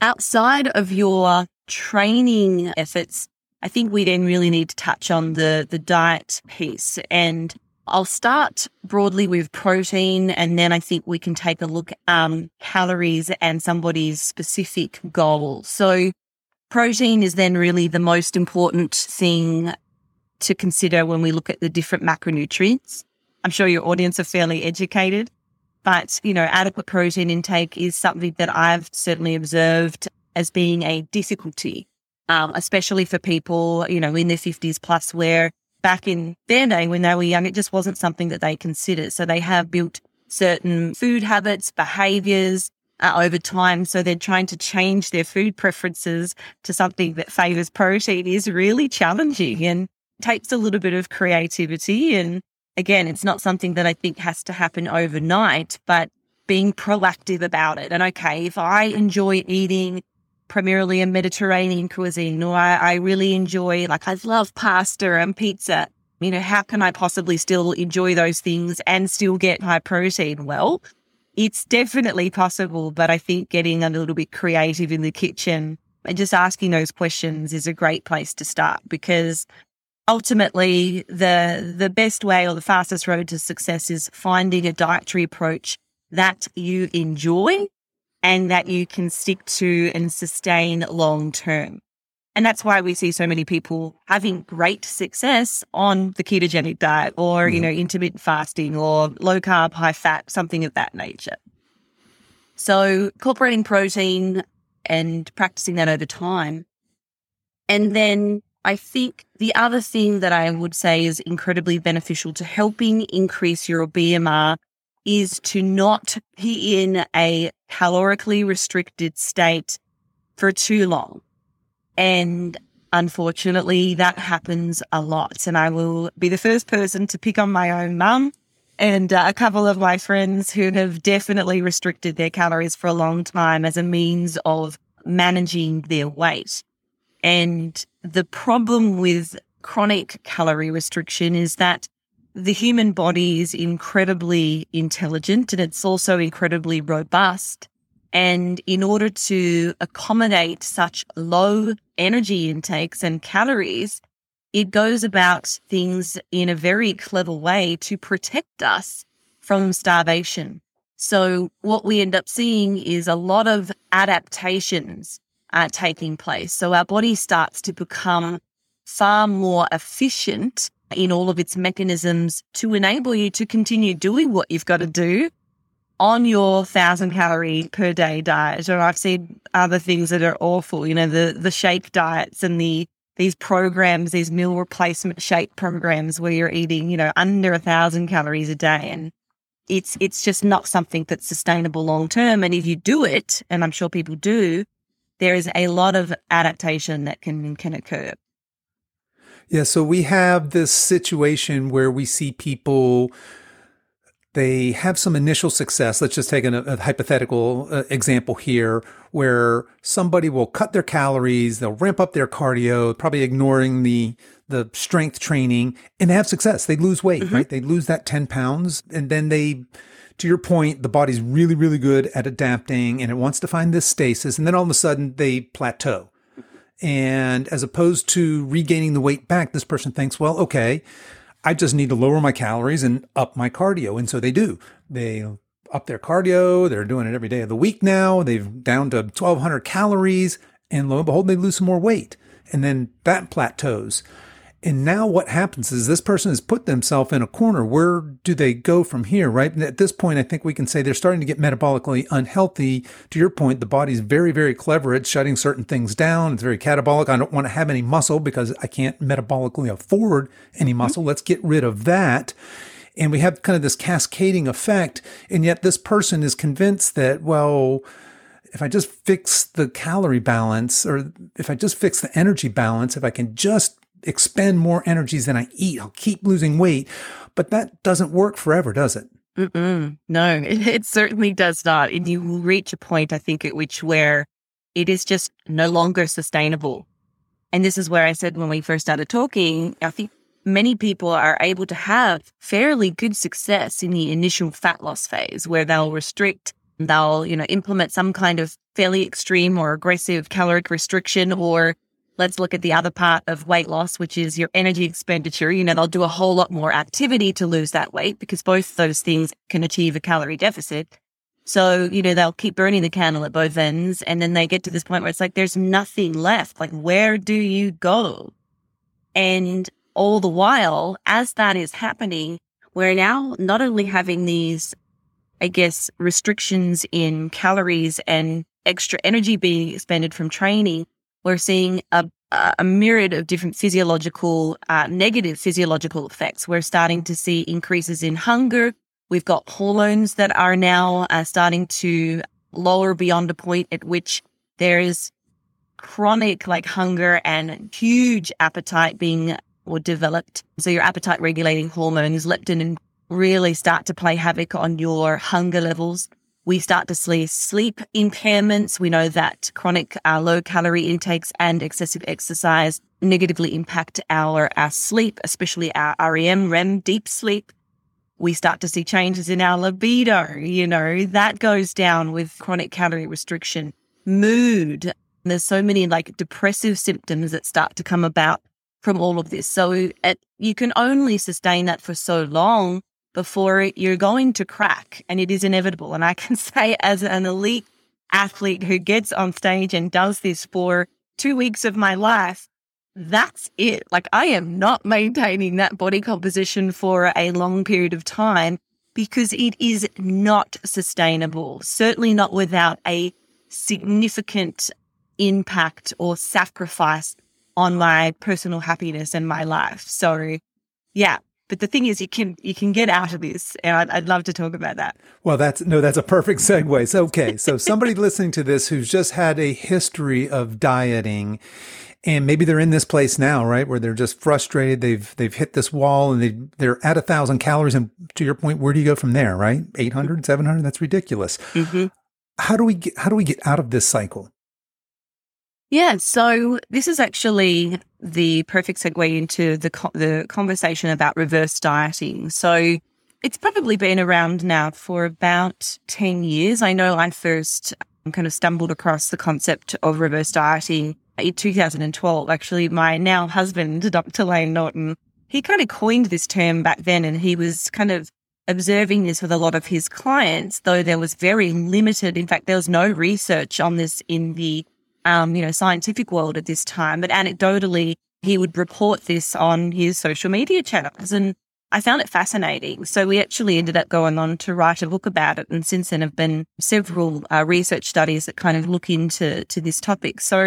Outside of your training efforts, I think we then really need to touch on the, the diet piece. And I'll start broadly with protein, and then I think we can take a look um, calories and somebody's specific goal. So protein is then really the most important thing to consider when we look at the different macronutrients. I'm sure your audience are fairly educated. But, you know, adequate protein intake is something that I've certainly observed as being a difficulty, um, especially for people, you know, in their 50s plus, where back in their day when they were young, it just wasn't something that they considered. So they have built certain food habits, behaviors uh, over time. So they're trying to change their food preferences to something that favors protein is really challenging and takes a little bit of creativity and again, it's not something that I think has to happen overnight, but being proactive about it. And okay, if I enjoy eating primarily a Mediterranean cuisine, or I, I really enjoy, like, I love pasta and pizza, you know, how can I possibly still enjoy those things and still get high protein? Well, it's definitely possible, but I think getting a little bit creative in the kitchen and just asking those questions is a great place to start because ultimately the the best way or the fastest road to success is finding a dietary approach that you enjoy and that you can stick to and sustain long term. And that's why we see so many people having great success on the ketogenic diet or, yeah. you know, intermittent fasting or low carb, high fat, something of that nature. So incorporating protein and practicing that over time. And then I think the other thing that I would say is incredibly beneficial to helping increase your BMR is to not be in a calorically restricted state for too long. And unfortunately, that happens a lot. And I will be the first person to pick on my own mum and uh, a couple of my friends who have definitely restricted their calories for a long time as a means of managing their weight. And the problem with chronic calorie restriction is that the human body is incredibly intelligent and it's also incredibly robust. And in order to accommodate such low energy intakes and calories, it goes about things in a very clever way to protect us from starvation. So what we end up seeing is a lot of adaptations uh, taking place. So our body starts to become far more efficient in all of its mechanisms to enable you to continue doing what you've got to do on your thousand calorie per day diet. Or I've seen other things that are awful, you know, the, the shake diets and the, these programs, these meal replacement shake programs where you're eating, you know, under a thousand calories a day. And it's, it's just not something that's sustainable long term. And if you do it, and I'm sure people do, there is a lot of adaptation that can can occur. Yeah, so we have this situation where we see people they have some initial success. Let's just take a, a hypothetical uh, example here where somebody will cut their calories, they'll ramp up their cardio, probably ignoring the the strength training and have success. They lose weight, mm-hmm. right? They lose that 10 pounds and then they to your point, the body's really, really good at adapting and it wants to find this stasis. And then all of a sudden they plateau. And as opposed to regaining the weight back, this person thinks, well, okay, I just need to lower my calories and up my cardio. And so they do. They up their cardio. They're doing it every day of the week now. They've down to 1200 calories and lo and behold, they lose some more weight and then that plateaus. And now what happens is this person has put themselves in a corner. Where do they go from here, right? And at this point, I think we can say they're starting to get metabolically unhealthy. To your point, the body's very, very clever at shutting certain things down. It's very catabolic. I don't want to have any muscle because I can't metabolically afford any muscle. Mm-hmm. Let's get rid of that. And we have kind of this cascading effect. And yet this person is convinced that, well, if I just fix the calorie balance or if I just fix the energy balance, if I can just expend more energies than I eat, I'll keep losing weight. But that doesn't work forever, does it? Mm-mm. No, it, it, certainly does not. And you will reach a point, I think, at which where it is just no longer sustainable. And this is where I said when we first started talking, I think many people are able to have fairly good success in the initial fat loss phase where they'll restrict They'll, you know, implement some kind of fairly extreme or aggressive caloric restriction or let's look at the other part of weight loss, which is your energy expenditure. You know, they'll do a whole lot more activity to lose that weight because both those things can achieve a calorie deficit. So, you know, they'll keep burning the candle at both ends. And then they get to this point where it's like, there's nothing left. Like, where do you go? And all the while, as that is happening, we're now not only having these I guess, restrictions in calories and extra energy being expended from training, we're seeing a, a myriad of different physiological, uh, negative physiological effects. We're starting to see increases in hunger. We've got hormones that are now uh, starting to lower beyond a point at which there is chronic like hunger and huge appetite being or developed. So your appetite regulating hormones, leptin and really start to play havoc on your hunger levels. We start to see sleep impairments. We know that chronic uh, low calorie intakes and excessive exercise negatively impact our, our sleep, especially our REM, REM, deep sleep. We start to see changes in our libido. You know, that goes down with chronic calorie restriction. Mood. There's so many like depressive symptoms that start to come about from all of this. So it, you can only sustain that for so long before you're going to crack and it is inevitable. And I can say as an elite athlete who gets on stage and does this for two weeks of my life, that's it. Like I am not maintaining that body composition for a long period of time because it is not sustainable. Certainly not without a significant impact or sacrifice on my personal happiness and my life. So yeah, but the thing is, you can you can get out of this, and I'd, love to talk about that. Well, that's no, that's a perfect segue. So, okay, so somebody listening to this who's just had a history of dieting, and maybe they're in this place now, right, where they're just frustrated. They've they've hit this wall, and they they're at a thousand calories. And to your point, where do you go from there? Right, 800, 700? That's ridiculous. Mm-hmm. How do we get how do we get out of this cycle? Yeah, so this is actually the perfect segue into the co- the conversation about reverse dieting. So it's probably been around now for about 10 years. I know I first um, kind of stumbled across the concept of reverse dieting in 2012. Actually, my now husband, Dr. Layne Norton, he kind of coined this term back then and he was kind of observing this with a lot of his clients, though there was very limited, in fact, there was no research on this in the um, you know, scientific world at this time, but anecdotally, he would report this on his social media channels. And I found it fascinating. So we actually ended up going on to write a book about it. And since then have been several uh, research studies that kind of look into to this topic. So,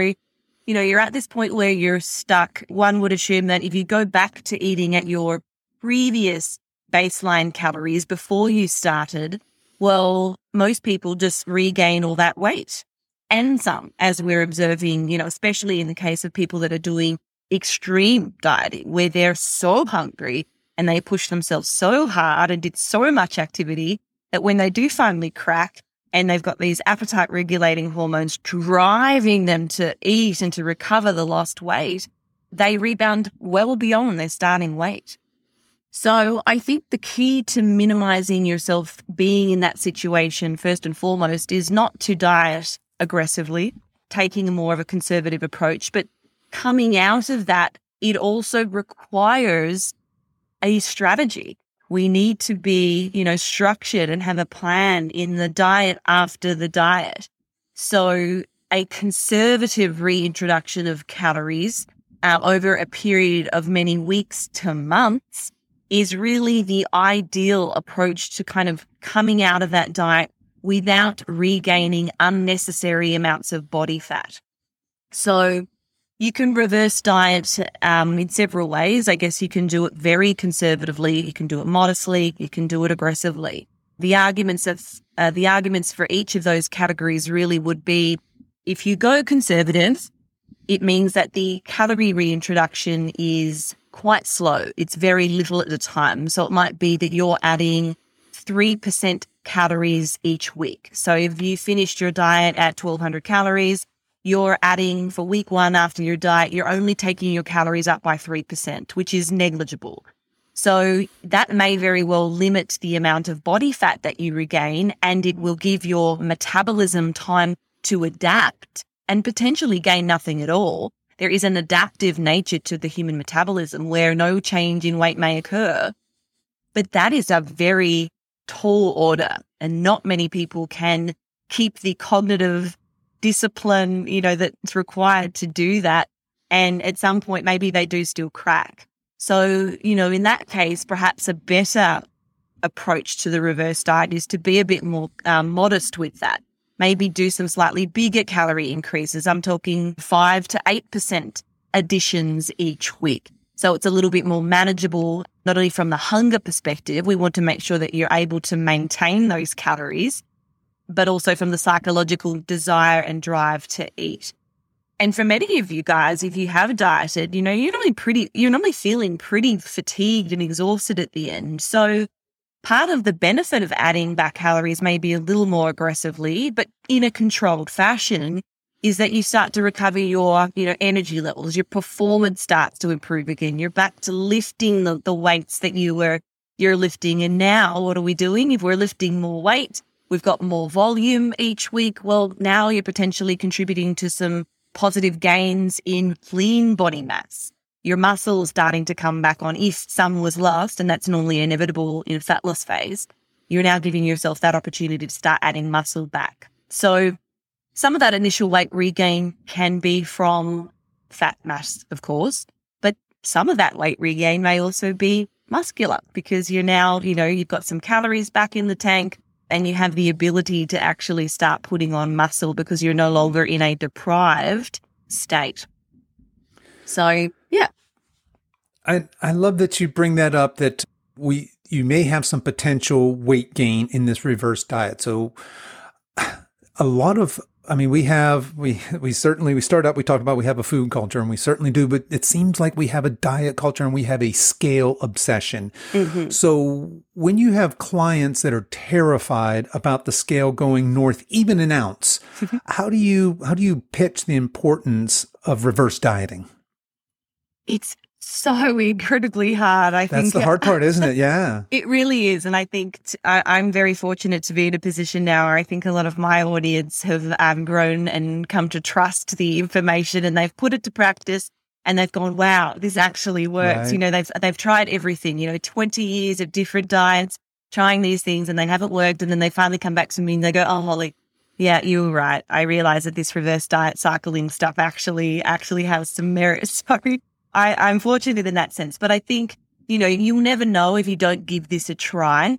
you know, you're at this point where you're stuck. One would assume that if you go back to eating at your previous baseline calories before you started, well, most people just regain all that weight and some, as we're observing, you know, especially in the case of people that are doing extreme dieting where they're so hungry and they push themselves so hard and did so much activity that when they do finally crack and they've got these appetite regulating hormones driving them to eat and to recover the lost weight, they rebound well beyond their starting weight. So I think the key to minimizing yourself being in that situation, first and foremost, is not to diet aggressively, taking a more of a conservative approach. But coming out of that, it also requires a strategy. We need to be, you know, structured and have a plan in the diet after the diet. So a conservative reintroduction of calories uh, over a period of many weeks to months is really the ideal approach to kind of coming out of that diet without regaining unnecessary amounts of body fat. So you can reverse diet um, in several ways. I guess you can do it very conservatively. You can do it modestly. You can do it aggressively. The arguments of uh, the arguments for each of those categories really would be if you go conservative, it means that the calorie reintroduction is quite slow. It's very little at a time. So it might be that you're adding 3% calories each week. So if you finished your diet at 1200 calories, you're adding for week one after your diet, you're only taking your calories up by 3%, which is negligible. So that may very well limit the amount of body fat that you regain and it will give your metabolism time to adapt and potentially gain nothing at all. There is an adaptive nature to the human metabolism where no change in weight may occur. But that is a very tall order and not many people can keep the cognitive discipline, you know, that's required to do that. And at some point, maybe they do still crack. So, you know, in that case, perhaps a better approach to the reverse diet is to be a bit more um, modest with that. Maybe do some slightly bigger calorie increases. I'm talking five to 8% additions each week. So it's a little bit more manageable, not only from the hunger perspective, we want to make sure that you're able to maintain those calories, but also from the psychological desire and drive to eat. And for many of you guys, if you have dieted, you know, you're normally pretty, you're normally feeling pretty fatigued and exhausted at the end. So part of the benefit of adding back calories may be a little more aggressively, but in a controlled fashion is that you start to recover your, you know, energy levels. Your performance starts to improve again. You're back to lifting the, the weights that you were, you're lifting. And now what are we doing? If we're lifting more weight, We've got more volume each week. Well, now you're potentially contributing to some positive gains in lean body mass. Your muscle starting to come back on if some was lost, and that's normally inevitable in fat loss phase. You're now giving yourself that opportunity to start adding muscle back. So some of that initial weight regain can be from fat mass, of course, but some of that weight regain may also be muscular because you're now, you know, you've got some calories back in the tank and you have the ability to actually start putting on muscle because you're no longer in a deprived state. So, yeah. I I love that you bring that up that we you may have some potential weight gain in this reverse diet. So a lot of I mean, we have we we certainly we start out we talked about we have a food culture and we certainly do, but it seems like we have a diet culture and we have a scale obsession. Mm-hmm. So when you have clients that are terrified about the scale going north even an ounce, how do you how do you pitch the importance of reverse dieting? It's so incredibly hard. I That's think That's the hard part, isn't it? Yeah. it really is. And I think t- I, am very fortunate to be in a position now where I think a lot of my audience have um, grown and come to trust the information and they've put it to practice and they've gone, wow, this actually works. Right. You know, they've, they've tried everything, you know, 20 years of different diets, trying these things and they haven't worked. And then they finally come back to me and they go, oh, Holly, yeah, you were right. I realized that this reverse diet cycling stuff actually, actually has some merit. Sorry. I, I'm fortunate in that sense. But I think, you know, you'll never know if you don't give this a try.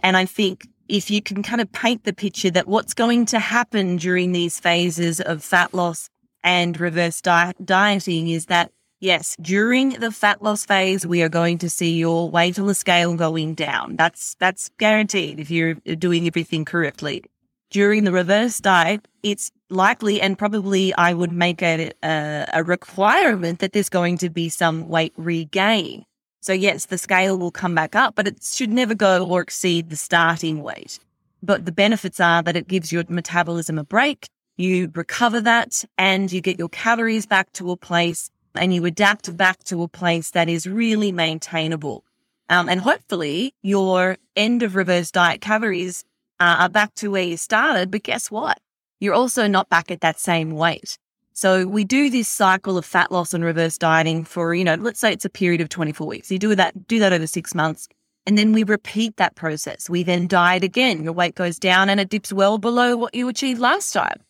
And I think if you can kind of paint the picture that what's going to happen during these phases of fat loss and reverse dieting is that yes, during the fat loss phase, we are going to see your weight on the scale going down. That's, that's guaranteed if you're doing everything correctly during the reverse diet, it's likely and probably I would make it a, a, requirement that there's going to be some weight regain. So yes, the scale will come back up, but it should never go or exceed the starting weight. But the benefits are that it gives your metabolism a break. You recover that and you get your calories back to a place and you adapt back to a place that is really maintainable. Um, and hopefully your end of reverse diet calories uh, are back to where you started. But guess what? You're also not back at that same weight. So we do this cycle of fat loss and reverse dieting for, you know, let's say it's a period of 24 weeks. You do that, do that over six months And then we repeat that process. We then diet again. Your weight goes down and it dips well below what you achieved last time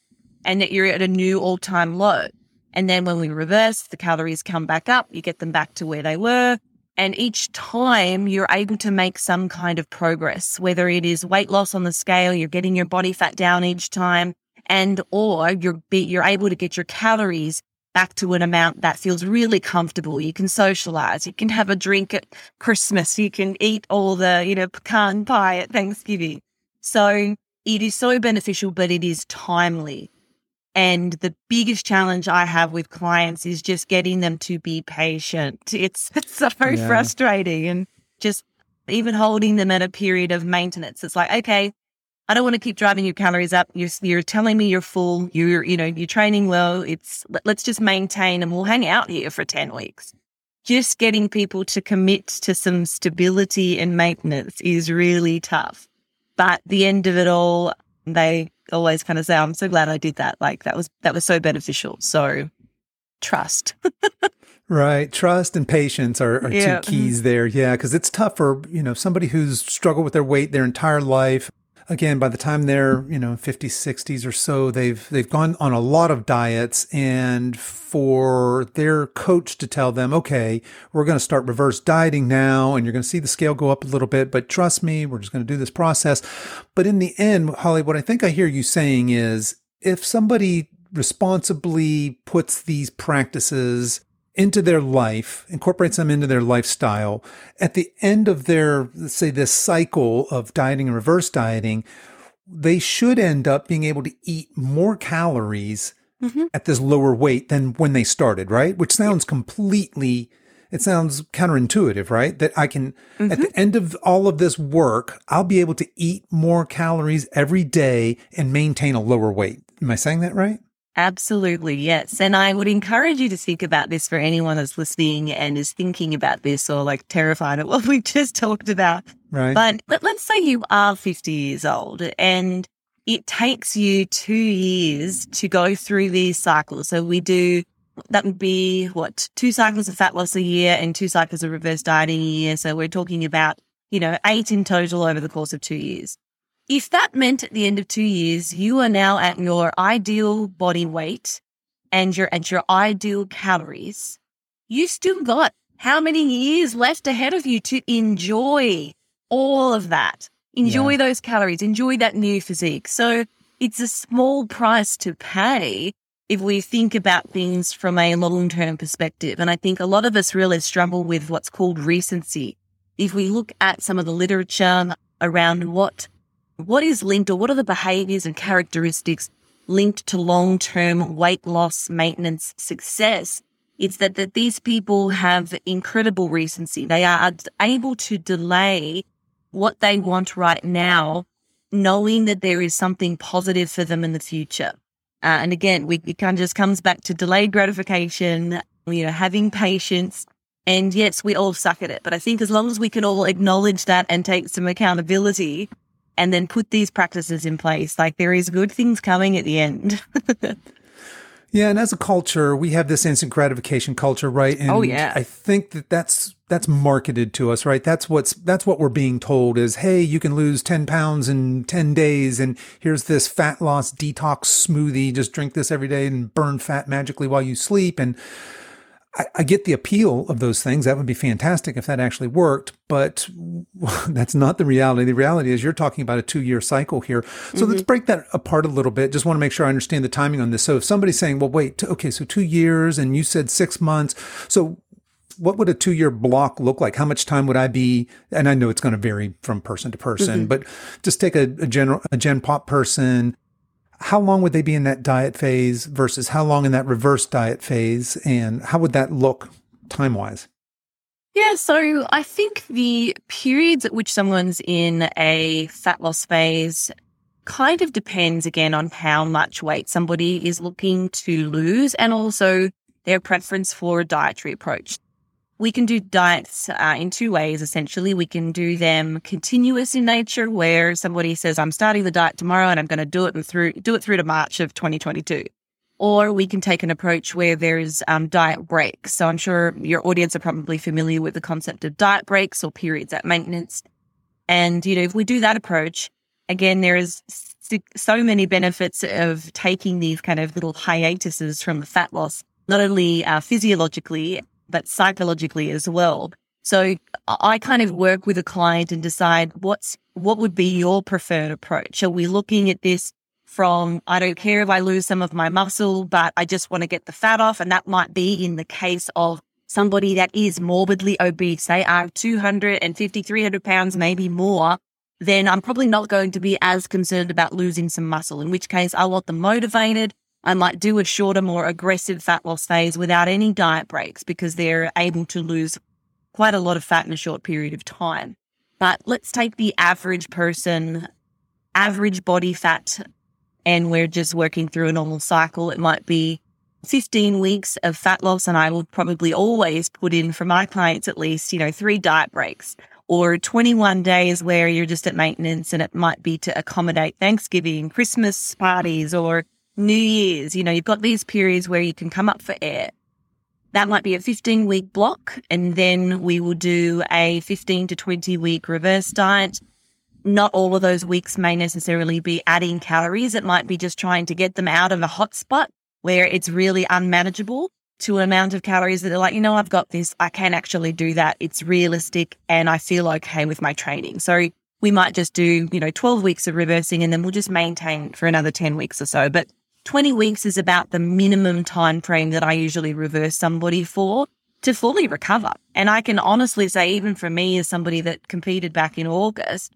and that you're at a new all time low. And then when we reverse, the calories come back up, you get them back to where they were. And each time you're able to make some kind of progress, whether it is weight loss on the scale, you're getting your body fat down each time, and or you're be, you're able to get your calories back to an amount that feels really comfortable. You can socialize, you can have a drink at Christmas, you can eat all the, you know, pecan pie at Thanksgiving. So it is so beneficial, but it is timely. And the biggest challenge I have with clients is just getting them to be patient. It's, it's so yeah. frustrating and just even holding them at a period of maintenance. It's like, okay, I don't want to keep driving your calories up. You're, you're telling me you're full. You're, you know, you're training well. It's, let's just maintain and we'll hang out here for 10 weeks. Just getting people to commit to some stability and maintenance is really tough. But the end of it all, they always kind of say, I'm so glad I did that. Like that was, that was so beneficial. So trust. Right. Trust and patience are, are yeah. two keys there. Yeah. Cause it's tough for, you know, somebody who's struggled with their weight their entire life. Again, by the time they're, you know, 50s, 60s or so, they've, they've gone on a lot of diets and for their coach to tell them, okay, we're going to start reverse dieting now and you're going to see the scale go up a little bit, but trust me, we're just going to do this process. But in the end, Holly, what I think I hear you saying is if somebody responsibly puts these practices into their life, incorporates them into their lifestyle, at the end of their, let's say, this cycle of dieting and reverse dieting, they should end up being able to eat more calories mm-hmm. at this lower weight than when they started, right? Which sounds completely, it sounds counterintuitive, right? That I can, mm-hmm. at the end of all of this work, I'll be able to eat more calories every day and maintain a lower weight. Am I saying that right? Absolutely, yes. And I would encourage you to think about this for anyone that's listening and is thinking about this or like terrified at what we just talked about. Right. But let, let's say you are 50 years old and it takes you two years to go through these cycles. So we do, that would be what, two cycles of fat loss a year and two cycles of reverse dieting a year. So we're talking about, you know, eight in total over the course of two years. If that meant at the end of two years, you are now at your ideal body weight and you're at your ideal calories, you still got how many years left ahead of you to enjoy all of that? Enjoy yeah. those calories, enjoy that new physique. So it's a small price to pay if we think about things from a long term perspective. And I think a lot of us really struggle with what's called recency. If we look at some of the literature around what, what is linked or what are the behaviors and characteristics linked to long term weight loss maintenance success, it's that, that these people have incredible recency. They are able to delay what they want right now, knowing that there is something positive for them in the future. Uh, and again, we, it kind of just comes back to delayed gratification, you know, having patience. And yes, we all suck at it. But I think as long as we can all acknowledge that and take some accountability and then put these practices in place, like there is good things coming at the end. Yeah, and as a culture, we have this instant gratification culture, right? Oh, and oh yeah. I think that that's that's marketed to us, right? That's what's that's what we're being told is, hey, you can lose ten pounds in ten days, and here's this fat loss detox smoothie. Just drink this every day and burn fat magically while you sleep. And I, I, get the appeal of those things. That would be fantastic if that actually worked, but that's not the reality. The reality is you're talking about a two year cycle here. So mm-hmm. let's break that apart a little bit. Just want to make sure I understand the timing on this. So if somebody's saying, well, wait, okay, so two years and you said six months. So what would a two year block look like? How much time would I be? And I know it's going to vary from person to person, mm-hmm. but just take a, a general, a gen pop person how long would they be in that diet phase versus how long in that reverse diet phase? And how would that look time wise? Yeah, so I think the periods at which someone's in a fat loss phase kind of depends again on how much weight somebody is looking to lose and also their preference for a dietary approach we can do diets uh, in two ways essentially we can do them continuous in nature where somebody says i'm starting the diet tomorrow and i'm going to do it through do it through to march of 2022 or we can take an approach where there's um, diet breaks. So I'm sure your audience are probably familiar with the concept of diet breaks or periods at maintenance. And, you know, if we do that approach, again, there is so many benefits of taking these kind of little hiatuses from the fat loss, not only uh, physiologically, but psychologically as well. So I kind of work with a client and decide what's, what would be your preferred approach? Are we looking at this from, I don't care if I lose some of my muscle, but I just want to get the fat off. And that might be in the case of somebody that is morbidly obese, say are 250, 300 pounds, maybe more, then I'm probably not going to be as concerned about losing some muscle, in which case I want them motivated. I might do a shorter, more aggressive fat loss phase without any diet breaks because they're able to lose quite a lot of fat in a short period of time. But let's take the average person, average body fat and we're just working through a normal cycle, it might be 15 weeks of fat loss. And I will probably always put in for my clients at least, you know, three diet breaks or 21 days where you're just at maintenance and it might be to accommodate Thanksgiving, Christmas parties or New Year's. You know, you've got these periods where you can come up for air. That might be a 15 week block. And then we will do a 15 to 20 week reverse diet not all of those weeks may necessarily be adding calories. It might be just trying to get them out of a hot spot where it's really unmanageable to an amount of calories that are like, you know, I've got this. I can actually do that. It's realistic and I feel okay with my training. So we might just do, you know, 12 weeks of reversing and then we'll just maintain for another 10 weeks or so. But 20 weeks is about the minimum time frame that I usually reverse somebody for to fully recover. And I can honestly say, even for me as somebody that competed back in August,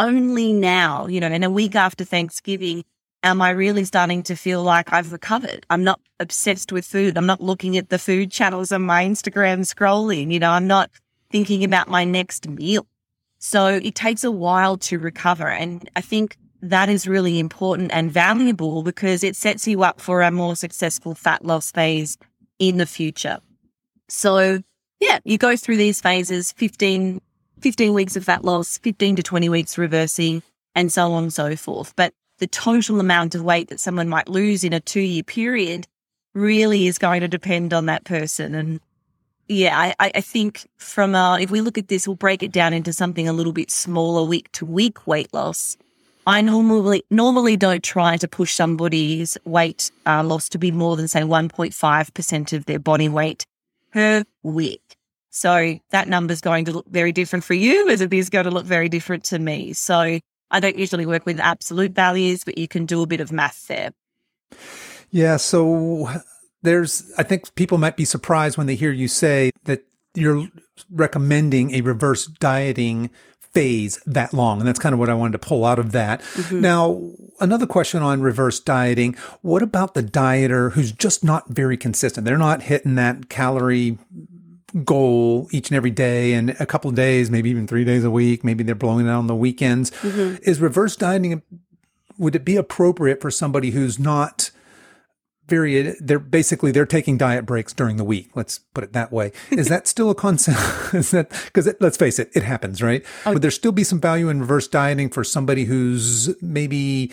only now, you know, in a week after Thanksgiving, am I really starting to feel like I've recovered? I'm not obsessed with food. I'm not looking at the food channels on my Instagram scrolling. You know, I'm not thinking about my next meal. So it takes a while to recover. And I think that is really important and valuable because it sets you up for a more successful fat loss phase in the future. So yeah, you go through these phases, 15 15 weeks of fat loss, 15 to 20 weeks reversing, and so on and so forth. But the total amount of weight that someone might lose in a two year period really is going to depend on that person. And yeah, I, I think from uh, if we look at this, we'll break it down into something a little bit smaller week to week weight loss. I normally normally don't try to push somebody's weight uh, loss to be more than say 1.5% of their body weight per week. So that number is going to look very different for you as it is going to look very different to me. So I don't usually work with absolute values, but you can do a bit of math there. Yeah. So there's, I think people might be surprised when they hear you say that you're recommending a reverse dieting phase that long. And that's kind of what I wanted to pull out of that. Mm-hmm. Now, another question on reverse dieting. What about the dieter who's just not very consistent? They're not hitting that calorie goal each and every day and a couple of days, maybe even three days a week. Maybe they're blowing it out on the weekends. Mm-hmm. Is reverse dieting, would it be appropriate for somebody who's not very, they're basically, they're taking diet breaks during the week. Let's put it that way. Is that still a concept? Is that, cause let's face it, it happens, right? Oh. Would there still be some value in reverse dieting for somebody who's maybe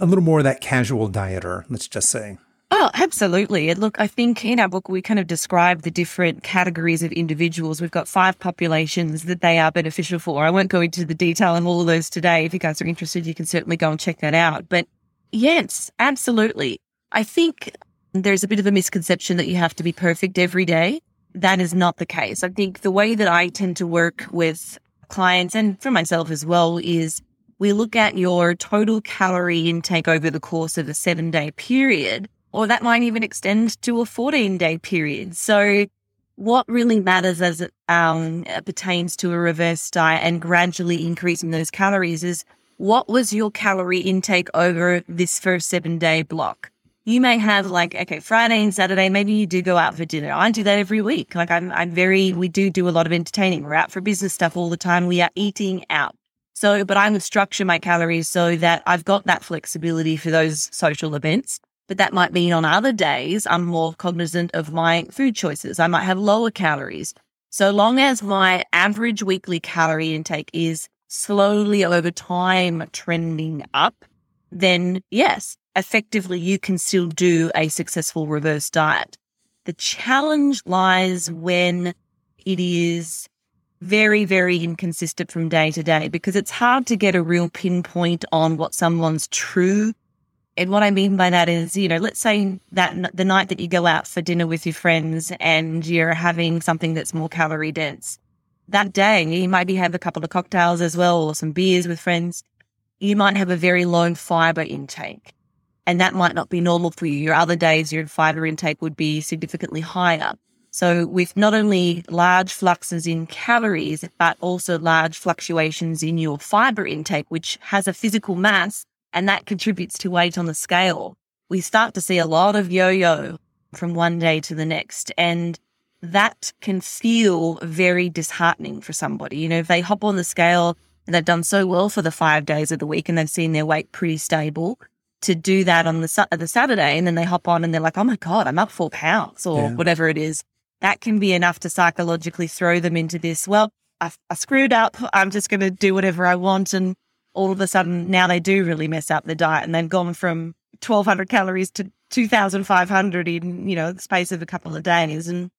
a little more of that casual dieter, let's just say? Oh, absolutely. And look, I think in our book, we kind of describe the different categories of individuals. We've got five populations that they are beneficial for. I won't go into the detail on all of those today. If you guys are interested, you can certainly go and check that out. But yes, absolutely. I think there's a bit of a misconception that you have to be perfect every day. That is not the case. I think the way that I tend to work with clients and for myself as well is we look at your total calorie intake over the course of a seven day period or that might even extend to a 14 day period. So what really matters as it um, pertains to a reverse diet and gradually increasing those calories is what was your calorie intake over this first seven day block? You may have like, okay, Friday and Saturday, maybe you do go out for dinner. I do that every week. Like I'm, I'm very, we do do a lot of entertaining. We're out for business stuff all the time. We are eating out. So, but I would structure my calories so that I've got that flexibility for those social events. But that might mean on other days, I'm more cognizant of my food choices. I might have lower calories. So long as my average weekly calorie intake is slowly over time trending up, then yes, effectively you can still do a successful reverse diet. The challenge lies when it is very, very inconsistent from day to day because it's hard to get a real pinpoint on what someone's true. And what I mean by that is, you know, let's say that the night that you go out for dinner with your friends and you're having something that's more calorie dense. That day, you maybe have a couple of cocktails as well or some beers with friends. You might have a very low fiber intake and that might not be normal for you. Your other days, your fiber intake would be significantly higher. So with not only large fluxes in calories, but also large fluctuations in your fiber intake, which has a physical mass and that contributes to weight on the scale, we start to see a lot of yo-yo from one day to the next. And that can feel very disheartening for somebody. You know, if they hop on the scale and they've done so well for the five days of the week and they've seen their weight pretty stable, to do that on the, the Saturday and then they hop on and they're like, oh my God, I'm up four pounds or yeah. whatever it is. That can be enough to psychologically throw them into this. Well, I, I screwed up. I'm just going to do whatever I want. And all of a sudden now they do really mess up the diet and they've gone from 1200 calories to 2500 in, you know, the space of a couple of days. And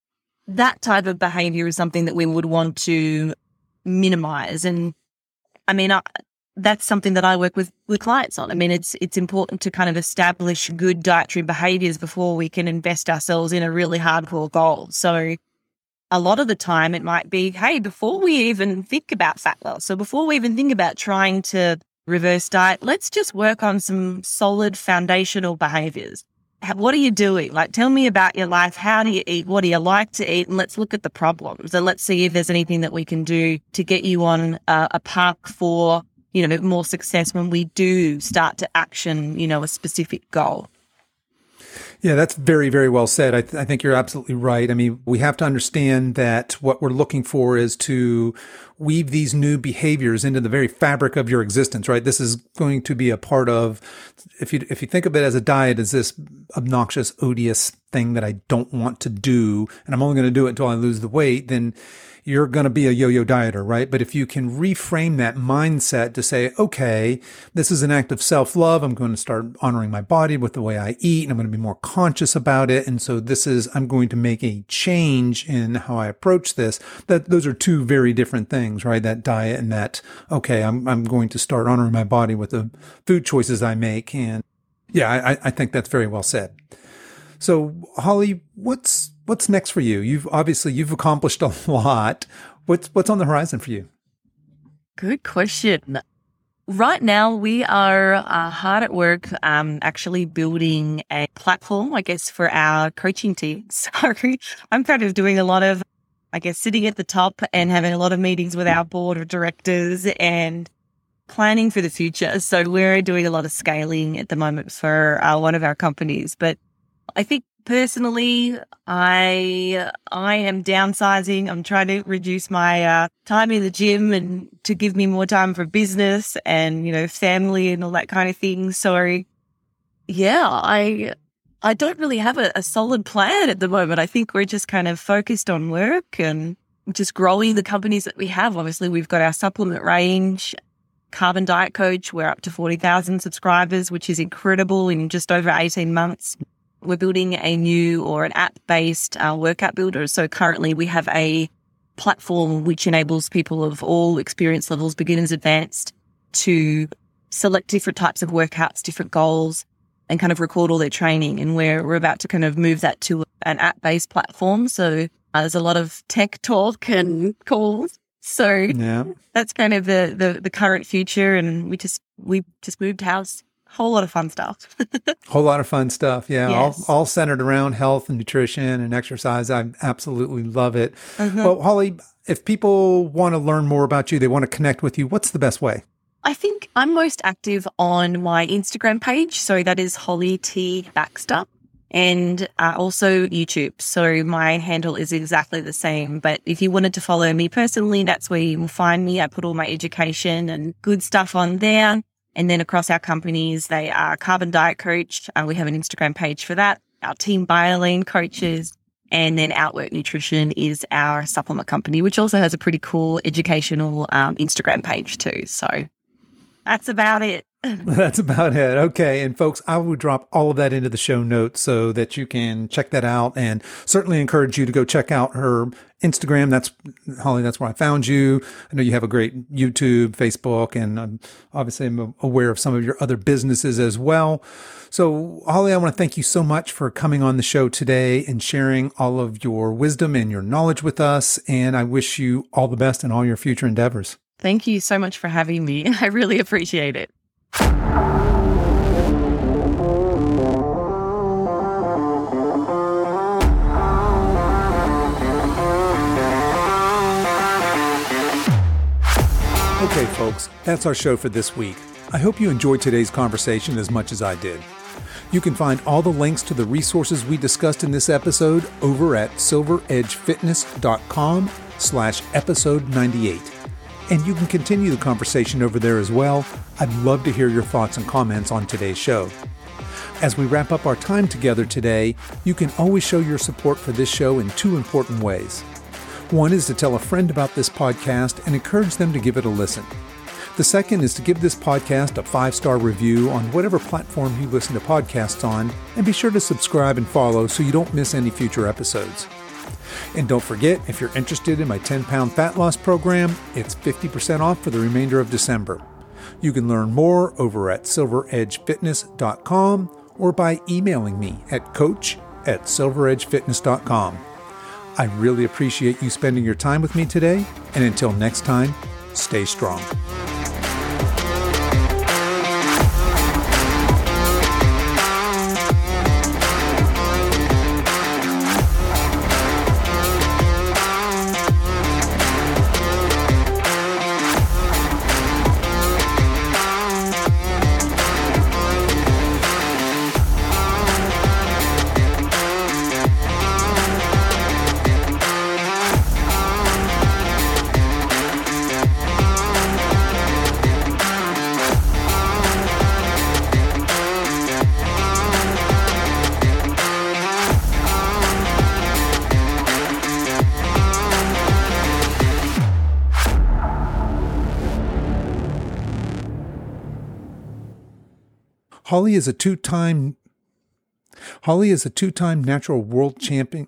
that type of behavior is something that we would want to minimize. And I mean, I, that's something that I work with with clients on. I mean, it's it's important to kind of establish good dietary behaviors before we can invest ourselves in a really hardcore goal. So a lot of the time it might be, hey, before we even think about fat loss, so before we even think about trying to reverse diet, let's just work on some solid foundational behaviors. What are you doing? Like, tell me about your life. How do you eat? What do you like to eat? And let's look at the problems and let's see if there's anything that we can do to get you on a, a path for you know, more success when we do start to action, you know, a specific goal. Yeah, that's very, very well said. I, th- I, think you're absolutely right. I mean, we have to understand that what we're looking for is to weave these new behaviors into the very fabric of your existence, right? This is going to be a part of, if you, if you think of it as a diet, as this obnoxious, odious thing that I don't want to do, and I'm only going to do it until I lose the weight, then you're going to be a yo-yo dieter, right? But if you can reframe that mindset to say, okay, this is an act of self-love. I'm going to start honoring my body with the way I eat and I'm going to be more conscious about it. And so this is, I'm going to make a change in how I approach this. That those are two very different things, right? That diet and that, okay, I'm, I'm going to start honoring my body with the food choices I make. And yeah, I, I think that's very well said. So Holly, what's what's next for you? You've obviously you've accomplished a lot. What's what's on the horizon for you? Good question. Right now, we are uh, hard at work, um, actually building a platform, I guess, for our coaching team. Sorry, I'm kind of doing a lot of, I guess, sitting at the top and having a lot of meetings with our board of directors and planning for the future. So we're doing a lot of scaling at the moment for uh, one of our companies, but I think personally, I I am downsizing. I'm trying to reduce my uh, time in the gym and to give me more time for business and you know family and all that kind of thing. So, yeah, I I don't really have a, a solid plan at the moment. I think we're just kind of focused on work and just growing the companies that we have. Obviously, we've got our supplement range. Carbon Diet Coach, we're up to 40,000 subscribers, which is incredible in just over 18 months we're building a new or an app based uh, workout builder. So currently we have a platform which enables people of all experience levels, beginners, advanced, to select different types of workouts, different goals, and kind of record all their training. And we're, we're about to kind of move that to an app based platform. So uh, there's a lot of tech talk and calls. So yeah. that's kind of the, the, the current future. And we just, we just moved house whole lot of fun stuff. whole lot of fun stuff. Yeah. Yes. All, all centered around health and nutrition and exercise. I absolutely love it. Mm-hmm. Well, Holly, if people want to learn more about you, they want to connect with you, what's the best way? I think I'm most active on my Instagram page. So that is Holly T Baxter and uh, also YouTube. So my handle is exactly the same. But if you wanted to follow me personally, that's where you will find me. I put all my education and good stuff on there. And then across our companies, they are Carbon Diet Coach. Uh, we have an Instagram page for that. Our Team BioLayne coaches. And then Outwork Nutrition is our supplement company, which also has a pretty cool educational um, Instagram page too. So that's about it. That's about it. Okay. And folks, I will drop all of that into the show notes so that you can check that out and certainly encourage you to go check out her Instagram. That's Holly. That's where I found you. I know you have a great YouTube, Facebook, and I'm obviously I'm aware of some of your other businesses as well. So Holly, I want to thank you so much for coming on the show today and sharing all of your wisdom and your knowledge with us. And I wish you all the best in all your future endeavors. Thank you so much for having me. I really appreciate it. Okay, folks, that's our show for this week. I hope you enjoyed today's conversation as much as I did. You can find all the links to the resources we discussed in this episode over at silveredgefitness.com slash episode 98. And you can continue the conversation over there as well. I'd love to hear your thoughts and comments on today's show. As we wrap up our time together today, you can always show your support for this show in two important ways. One is to tell a friend about this podcast and encourage them to give it a listen. The second is to give this podcast a five star review on whatever platform you listen to podcasts on, and be sure to subscribe and follow so you don't miss any future episodes. And don't forget, if you're interested in my 10 pound fat loss program, it's 50% off for the remainder of December. You can learn more over at silveredgefitness.com or by emailing me at coach at silveredgefitness.com. I really appreciate you spending your time with me today, and until next time, stay strong. Holly is a two-time Holly is a two-time natural world champion.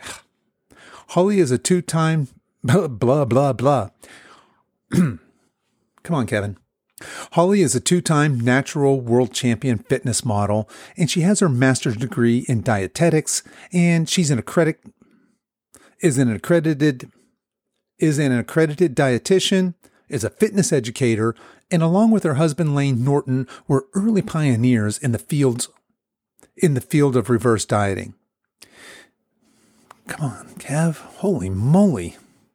Holly is a two-time blah blah blah. blah. Come on, Kevin. Holly is a two-time natural world champion fitness model, and she has her master's degree in dietetics, and she's an accredited is an accredited is an accredited dietitian, is a fitness educator, and along with her husband Layne Norton were early pioneers in the fields in the field of reverse dieting. Come on, Kev. Holy moly.